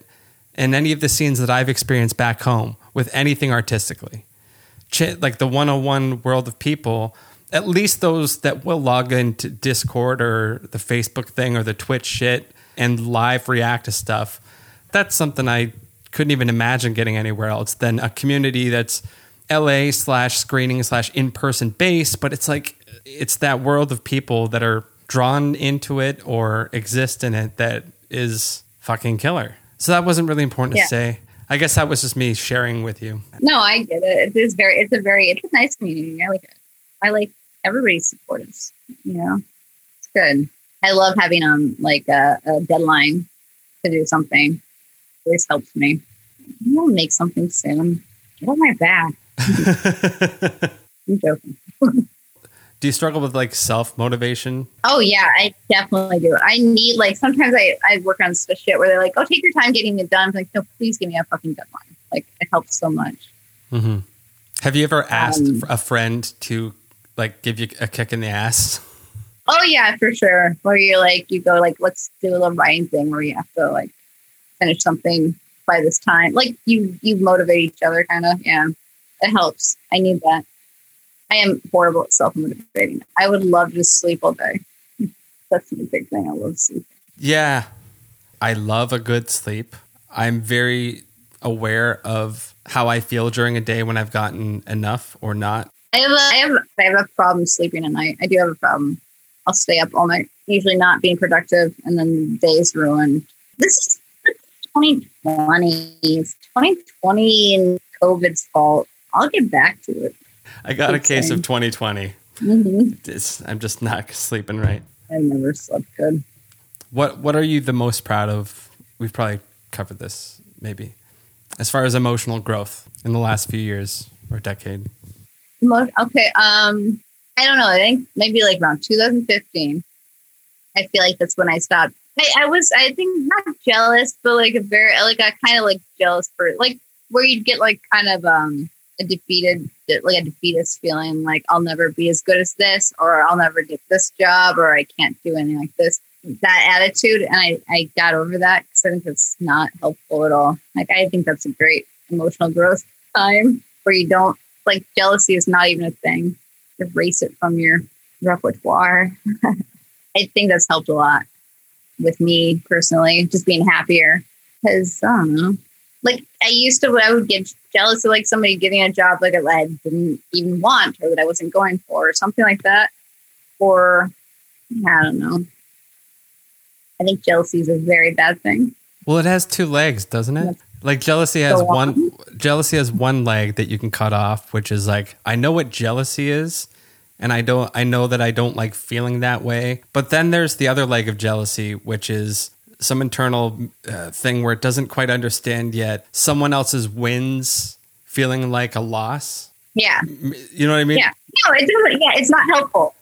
in any of the scenes that I've experienced back home with anything artistically. Ch- like the 101 world of people, at least those that will log into Discord or the Facebook thing or the Twitch shit and live react to stuff. That's something I couldn't even imagine getting anywhere else than a community that's LA slash screening slash in person based, but it's like it's that world of people that are drawn into it or exist in it that is fucking killer. So that wasn't really important Yeah. to say. I guess that was just me sharing with you. No, I get it. It is very. It's a very. It's a nice community. I like it. I like everybody's supportive. You know, it's good. I love having um like a, a deadline to do something. It always helps me. I'm gonna make something soon. Get on my back. <laughs> I'm joking. <laughs> Do you struggle with like self motivation? Oh yeah, I definitely do. I need like sometimes I, I work on stuff shit where they're like, "Oh, take your time getting it done." I'm like, no, please give me a fucking deadline. Like it helps so much. hmm Have you ever asked Um, a friend to like give you a kick in the ass? Oh yeah, for sure. Where you're like, you go like, let's do a little writing thing where you have to like finish something by this time. Like you you motivate each other, kind of. Yeah, it helps. I need that. I am horrible at self motivating. I would love to sleep all day. <laughs> That's my big thing. I love sleep. Yeah. I love a good sleep. I'm very aware of how I feel during a day when I've gotten enough or not. I have a, I have I have a problem sleeping at night. I do have a problem. I'll stay up all night, usually not being productive, and then the day's ruined. This is <laughs> 2020. It's 2020 and COVID's fault. I'll get back to it. I got a case of Okay. 2020. hmm It's, I'm just not sleeping right. I never slept good. What What are you the most proud of? We've probably covered this, maybe, as far as emotional growth in the last few years or decade. Okay. Um, I don't know. I think maybe like around 2015. I feel like that's when I stopped. I, I was, I think, not jealous, but like a very, like I kind of like jealous for like where you'd get like kind of um a defeated, like a defeatist feeling, like I'll never be as good as this, or I'll never get this job, or I can't do anything like this. That attitude, and I, I got over that because I think it's not helpful at all. Like I think that's a great emotional growth time where you don't like jealousy is not even a thing. Erase it from your repertoire. <laughs> I think that's helped a lot with me personally, just being happier. Because I don't know, like I used to, I would get jealous of like somebody getting a job like that I didn't even want or that I wasn't going for, or something like that. Or I don't know. I think jealousy is a very bad thing. Well, it has two legs, doesn't it? Like jealousy has one jealousy has one leg that you can cut off, which is like I know what jealousy is and I don't I know that I don't like feeling that way. But then there's the other leg of jealousy, which is some internal uh, thing where it doesn't quite understand yet someone else's wins feeling like a loss. Yeah. You know what I mean? Yeah. No, it doesn't. Yeah, it's not helpful.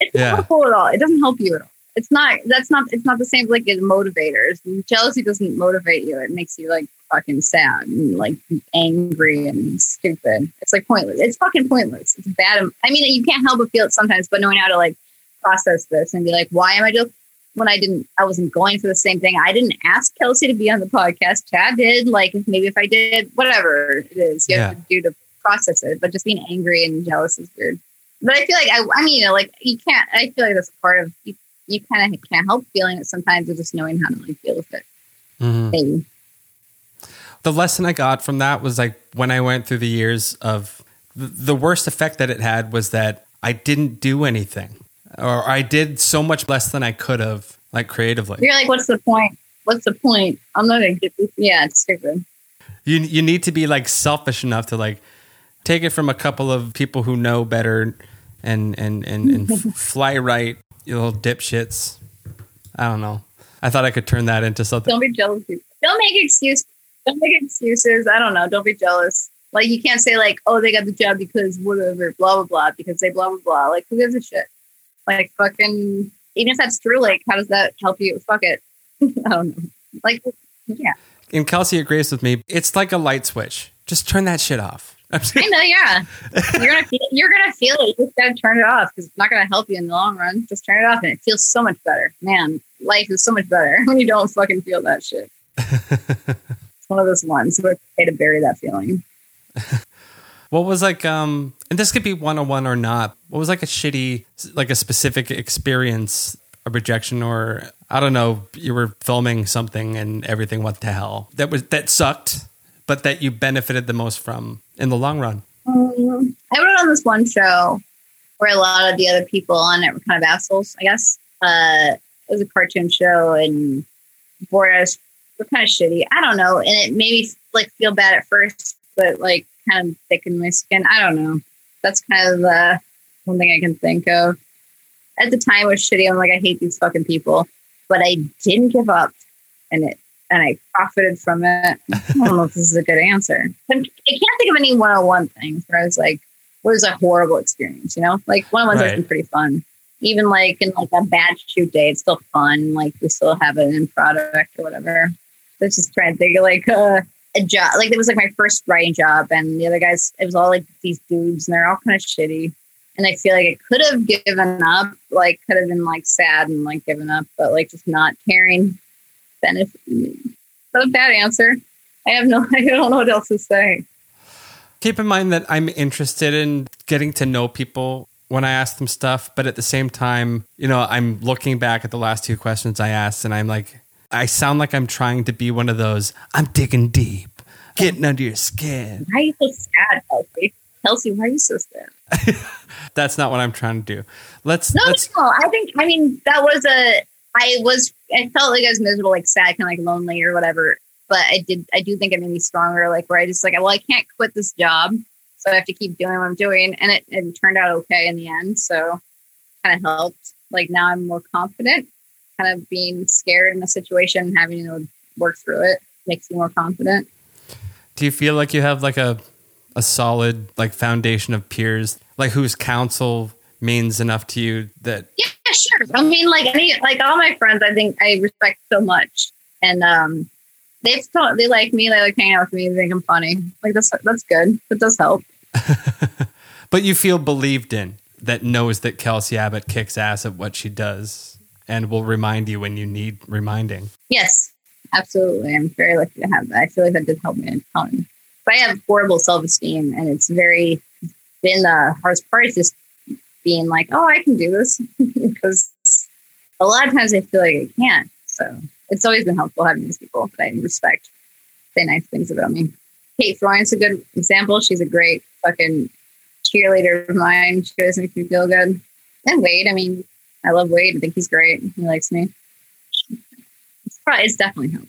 It's not Yeah. helpful at all. It doesn't help you at all. It's not. That's not. It's not the same like as motivators. Jealousy doesn't motivate you. It makes you like fucking sad and like angry and stupid. It's like pointless. It's fucking pointless. It's bad. I mean, you can't help but feel it sometimes. But knowing how to like process this and be like, why am I just when I didn't, I wasn't going for the same thing. I didn't ask Kelsey to be on the podcast. Chad did. Like maybe if I did, whatever it is, you have Yeah. to do to process it. But just being angry and jealous is weird. But I feel like I, I mean, you know, like you can't. I feel like that's part of you. You kind of can't help feeling it sometimes, or just knowing how to like deal with it. Mhm. The lesson I got from that was like when I went through the years of the worst effect that it had was that I didn't do anything or I did so much less than I could have, like creatively. You're like, what's the point? What's the point? I'm not gonna get this. Yeah, it's stupid. You you need to be like selfish enough to like take it from a couple of people who know better and and and, and <laughs> fly right, you little dipshits. I don't know. I thought I could turn that into something. Don't be jealous. Don't make excuses. Don't make excuses. I don't know. Don't be jealous. Like you can't say like, oh, they got the job because whatever, blah blah blah, because they blah blah blah. Like who gives a shit? Like fucking. Even if that's true, like how does that help you? Fuck it. <laughs> I don't know. Like yeah, And Kelsey agrees with me. It's like a light switch. Just turn that shit off. <laughs> I know. Yeah, you're gonna feel, you're gonna feel it. You just gotta turn it off because it's not gonna help you in the long run. Just turn it off, and it feels so much better. Man, life is so much better <laughs> when you don't fucking feel that shit. it's one of those ones where it's okay to bury that feeling. What was like um and this could be one on one or not. What was like a shitty like a specific experience a rejection or I don't know, you were filming something and everything went to hell. That was that sucked, but that you benefited the most from in the long run. Um, I wrote on this one show where a lot of the other people on it were kind of assholes, I guess. Uh, it was a cartoon show and Boris were kind of shitty. I don't know. And it made me like feel bad at first, but like kind of thickened my skin. I don't know. That's kind of the one thing I can think of. At the time it was shitty. I'm like, I hate these fucking people. But I didn't give up and it and I profited from it. I don't know if this is a good answer. I can't think of any 101 things where I was like, what was a horrible experience, you know? Like one on ones Right. have been pretty fun. Even like in like a bad shoot day, it's still fun. Like we still have an end product or whatever. Let's just try and think of like uh, a job. Like it was like my first writing job, and the other guys, it was all like these dudes, and they're all kind of shitty. And I feel like I could have given up, like could have been like sad and like given up, but like just not caring. That's a bad answer. I have no, <laughs> I don't know what else to say. Keep in mind that I'm interested in getting to know people when I ask them stuff, but at the same time, you know, I'm looking back at the last two questions I asked and I'm like, I sound like I'm trying to be one of those, I'm digging deep, getting under your skin. Why are you so sad, Kelsey? Kelsey, why are you so sad? <laughs> That's not what I'm trying to do. Let's, No, let's, no, I think I mean that was a I was I felt like I was miserable, like sad, kind of like lonely or whatever. But I did I do think it made me stronger, like where I just like well I can't quit this job, so I have to keep doing what I'm doing, and it, it turned out okay in the end. So kind of helped. Like now I'm more confident. Kind of being scared in a situation, and having to work through it makes you more confident. do you feel like you have like a, a solid like foundation of peers, like whose counsel means enough to you that Yeah, sure. I mean, like any, like all my friends, I think I respect so much, and um, they've told, they like me. They like hanging out with me. They think I'm funny. Like that's that's good. That does help. <laughs> <laughs> But you feel believed in that knows that Kelsey Abbott kicks ass at what she does and will remind you when you need reminding. Yes, absolutely. I'm very lucky to have that. I feel like that did help me a ton. But I have horrible self esteem, and it's very been the hardest part is just being like, oh, I can do this <laughs> because a lot of times I feel like I can't. So it's always been helpful having these people that I respect, say nice things about me. Kate Freund's a good example. She's a great fucking cheerleader of mine. She always makes me feel good. And Wade, I mean, I love Wade. I think he's great. He likes me. It's probably it's definitely helped.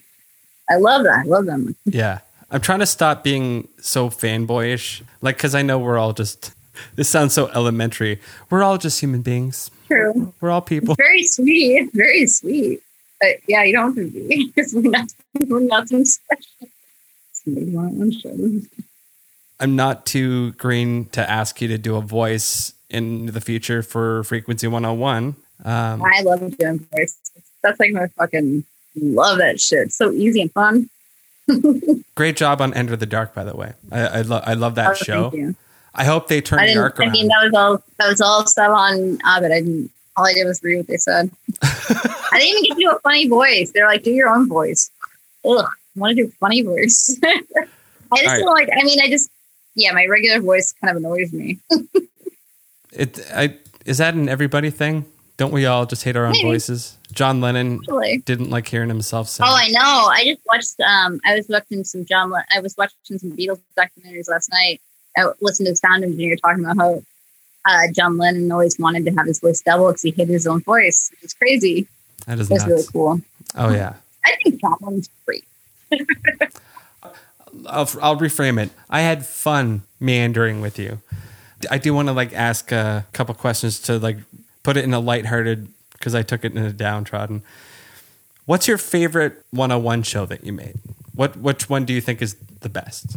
I love that. I love them. Yeah. I'm trying to stop being so fanboyish. Like, because I know we're all just, <laughs> this sounds so elementary. We're all just human beings. True. We're all people. It's very sweet. Very sweet. But yeah, you don't have to be because we're not we're not special. Somebody want one show. I'm not too green to ask you to do a voice in the future for Frequency 101. Um, I love doing voices. That's like my fucking love that shit. It's so easy and fun. <laughs> great job on Enter the Dark, by the way. I, I, lo- I love that Oh, show. I hope they turn I the didn't. arc I mean, that was all. That was all stuff on Ovid. I didn't. All I did was read what they said. <laughs> I didn't even get to do a funny voice. They're like, do your own voice. Ugh, I want to do a funny voice. <laughs> I just right. feel like. I mean, I just. Yeah, my regular voice kind of annoys me. It, I, is that an everybody thing? Don't we all just hate our own Maybe. voices? John Lennon Actually. didn't like hearing himself sing. Oh, I know. I just watched. Um, I was watching some John. Le- I was watching some Beatles documentaries last night. I listened to the sound engineer talking about how uh, John Lennon always wanted to have his voice double because he hated his own voice, is crazy. that is really cool. Oh yeah. I think John Lennon's great. <laughs> I'll, I'll reframe it. I had fun meandering with you. I do want to like ask a couple questions to like put it in a lighthearted because I took it in a downtrodden. What's your favorite 101 show that you made? What which one do you think is the best?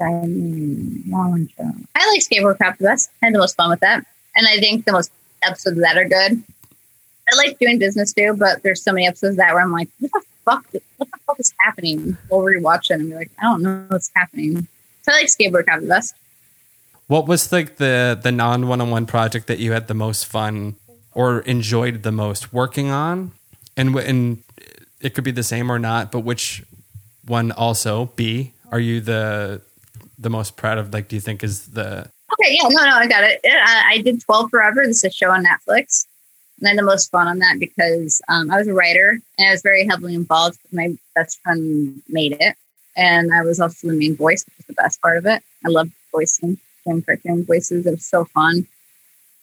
Um, long show. I like skateboard crap the best. I had the most fun with that, and I think the most episodes of that are good. I like doing business too, but there's so many episodes of that where I'm like, what the fuck? What the fuck is happening? We'll rewatch it and be like, I don't know what's happening. So I like skateboard crap the best. What was like the the non 101 project that you had the most fun or enjoyed the most working on? And and it could be the same or not, but which one also B are you the the most proud of like do you think is the Okay, yeah, no, no, I got it. I, did 12 Forever. This is a show on Netflix. And I had the most fun on that because um, I was a writer and I was very heavily involved. My best friend made it. And I was also the main voice, which was the best part of it. I loved voicing, doing cartoon voices. It was so fun.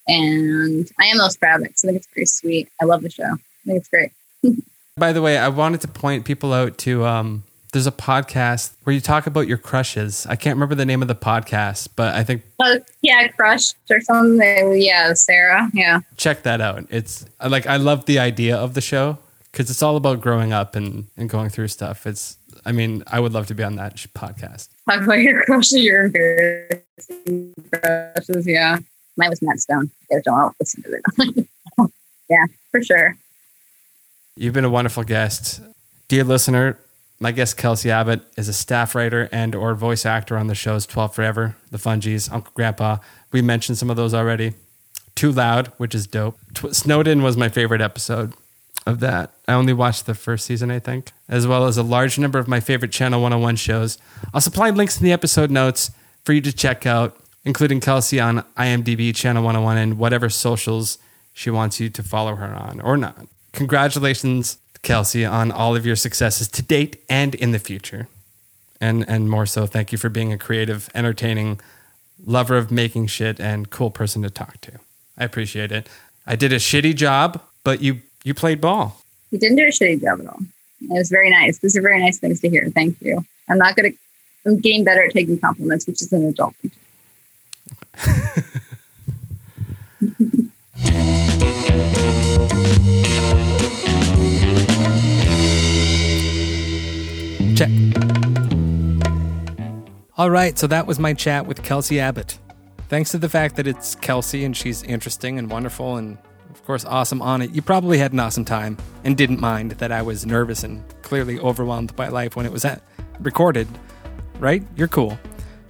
And I am most proud of it. So I think it's pretty sweet. I love the show. I think it's great. <laughs> By the way, I wanted to point people out to um there's a podcast where you talk about your crushes. I can't remember the name of the podcast, but I think Oh, yeah, crushed or something. Yeah, Sarah. Yeah. check that out. It's like I love the idea of the show cuz it's all about growing up and and going through stuff. It's I mean, I would love to be on that podcast. Talk about your crushes, your embarrassing crushes. Yeah. Mine was Matt Stone. Don't listen to it. <laughs> yeah, for sure. You've been a wonderful guest. Dear listener, my guest Kelsey Abbott is a staff writer and or voice actor on the shows 12 Forever, The Fungies, Uncle Grandpa. We mentioned some of those already. Too Loud, which is dope. Snowden was my favorite episode of that. I only watched the first season, I think, as well as a large number of my favorite Channel 101 shows. I'll supply links in the episode notes for you to check out, including Kelsey on IMDb, Channel 101, and whatever socials she wants you to follow her on or not. Congratulations, Kelsey, on all of your successes to date and in the future. And and more so, thank you for being a creative, entertaining, lover of making shit and cool person to talk to. I appreciate it. I did a shitty job, but you you played ball. You didn't do a shitty job at all. It was very nice. These are very nice things to hear. Thank you. I'm not to, I'm getting better at taking compliments, which is an adult. thing. Check. All right, so that was my chat with Kelsey Abbott. Thanks to the fact that it's Kelsey and she's interesting and wonderful and, of course, awesome on it, you probably had an awesome time and didn't mind that I was nervous and clearly overwhelmed by life when it was at, recorded, right? You're cool.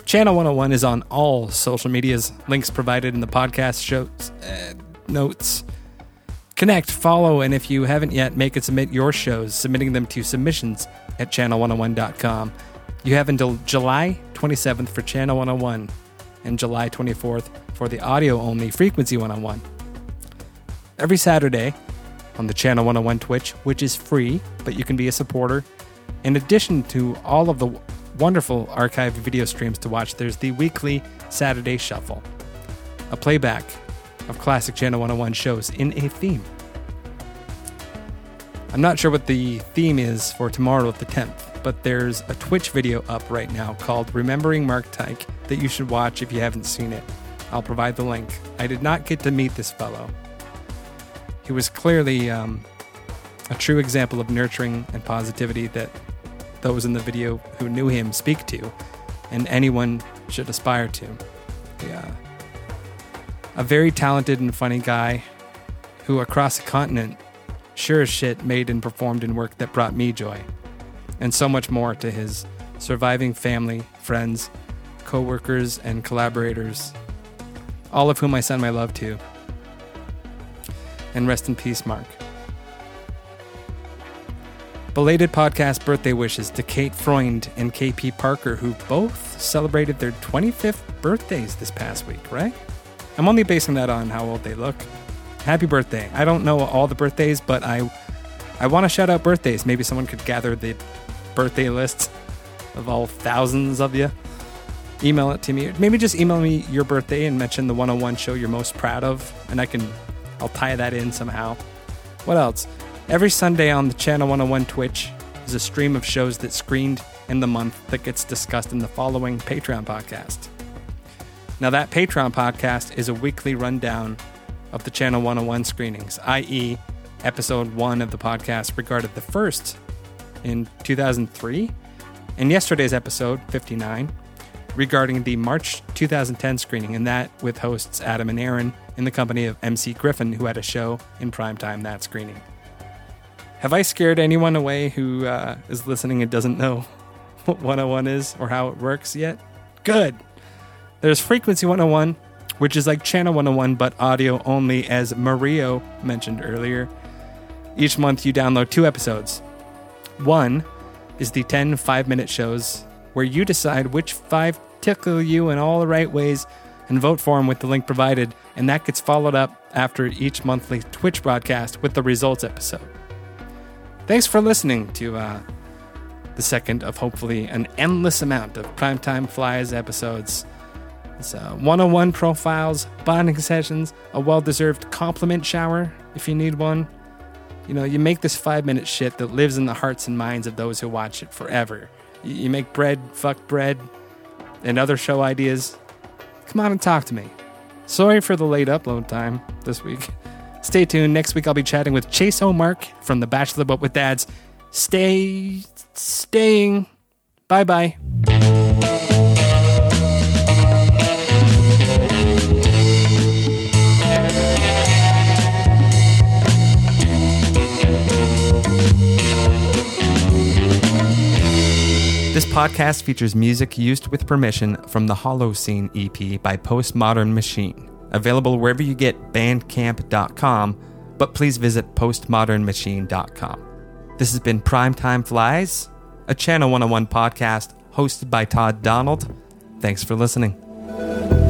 Channel 101 is on all social medias, links provided in the podcast shows, uh, notes. Connect, follow, and if you haven't yet, make and submit your shows, submitting them to submissions at channel101.com. You have until July 27th for Channel 101 and July 24th for the audio only Frequency 101. Every Saturday on the Channel 101 Twitch, which is free, but you can be a supporter. In addition to all of the wonderful archived video streams to watch, there's the weekly Saturday Shuffle, a playback of classic Channel 101 shows in a theme. I'm not sure what the theme is for tomorrow, the 10th, but there's a Twitch video up right now called Remembering Mark Tyke that you should watch if you haven't seen it. I'll provide the link. I did not get to meet this fellow. He was clearly um, a true example of nurturing and positivity that those in the video who knew him speak to, and anyone should aspire to. Yeah. A very talented and funny guy who, across the continent, sure as shit made and performed in work that brought me joy, and so much more to his surviving family, friends, co workers, and collaborators, all of whom I send my love to. And rest in peace, Mark. Belated podcast birthday wishes to Kate Freund and KP Parker, who both celebrated their 25th birthdays this past week, right? I'm only basing that on how old they look. Happy birthday. I don't know all the birthdays, but I I want to shout out birthdays. Maybe someone could gather the birthday list of all thousands of you. Email it to me. Maybe just email me your birthday and mention the 101 show you're most proud of, and I can I'll tie that in somehow. What else? Every Sunday on the Channel 101 Twitch is a stream of shows that screened in the month that gets discussed in the following Patreon podcast. Now, that Patreon podcast is a weekly rundown of the Channel 101 screenings, i.e., episode one of the podcast regarded the first in 2003, and yesterday's episode, 59, regarding the March 2010 screening, and that with hosts Adam and Aaron in the company of MC Griffin, who had a show in primetime that screening. Have I scared anyone away who uh, is listening and doesn't know <laughs> what 101 is or how it works yet? Good. There's Frequency 101, which is like Channel 101 but audio only, as Mario mentioned earlier. Each month you download two episodes. One is the 10 five minute shows where you decide which five tickle you in all the right ways and vote for them with the link provided, and that gets followed up after each monthly Twitch broadcast with the results episode. Thanks for listening to uh, the second of hopefully an endless amount of Primetime Flies episodes. It's uh, 101 profiles, bonding sessions, a well deserved compliment shower if you need one. You know, you make this five minute shit that lives in the hearts and minds of those who watch it forever. You, you make bread, fuck bread, and other show ideas. Come on and talk to me. Sorry for the late upload time this week. <laughs> Stay tuned. Next week I'll be chatting with Chase O'Mark from The Bachelor But with Dads. Stay staying. Bye bye. This podcast features music used with permission from the Holocene EP by Postmodern Machine, available wherever you get bandcamp.com, but please visit postmodernmachine.com. This has been Primetime Flies, a Channel 101 podcast hosted by Todd Donald. Thanks for listening.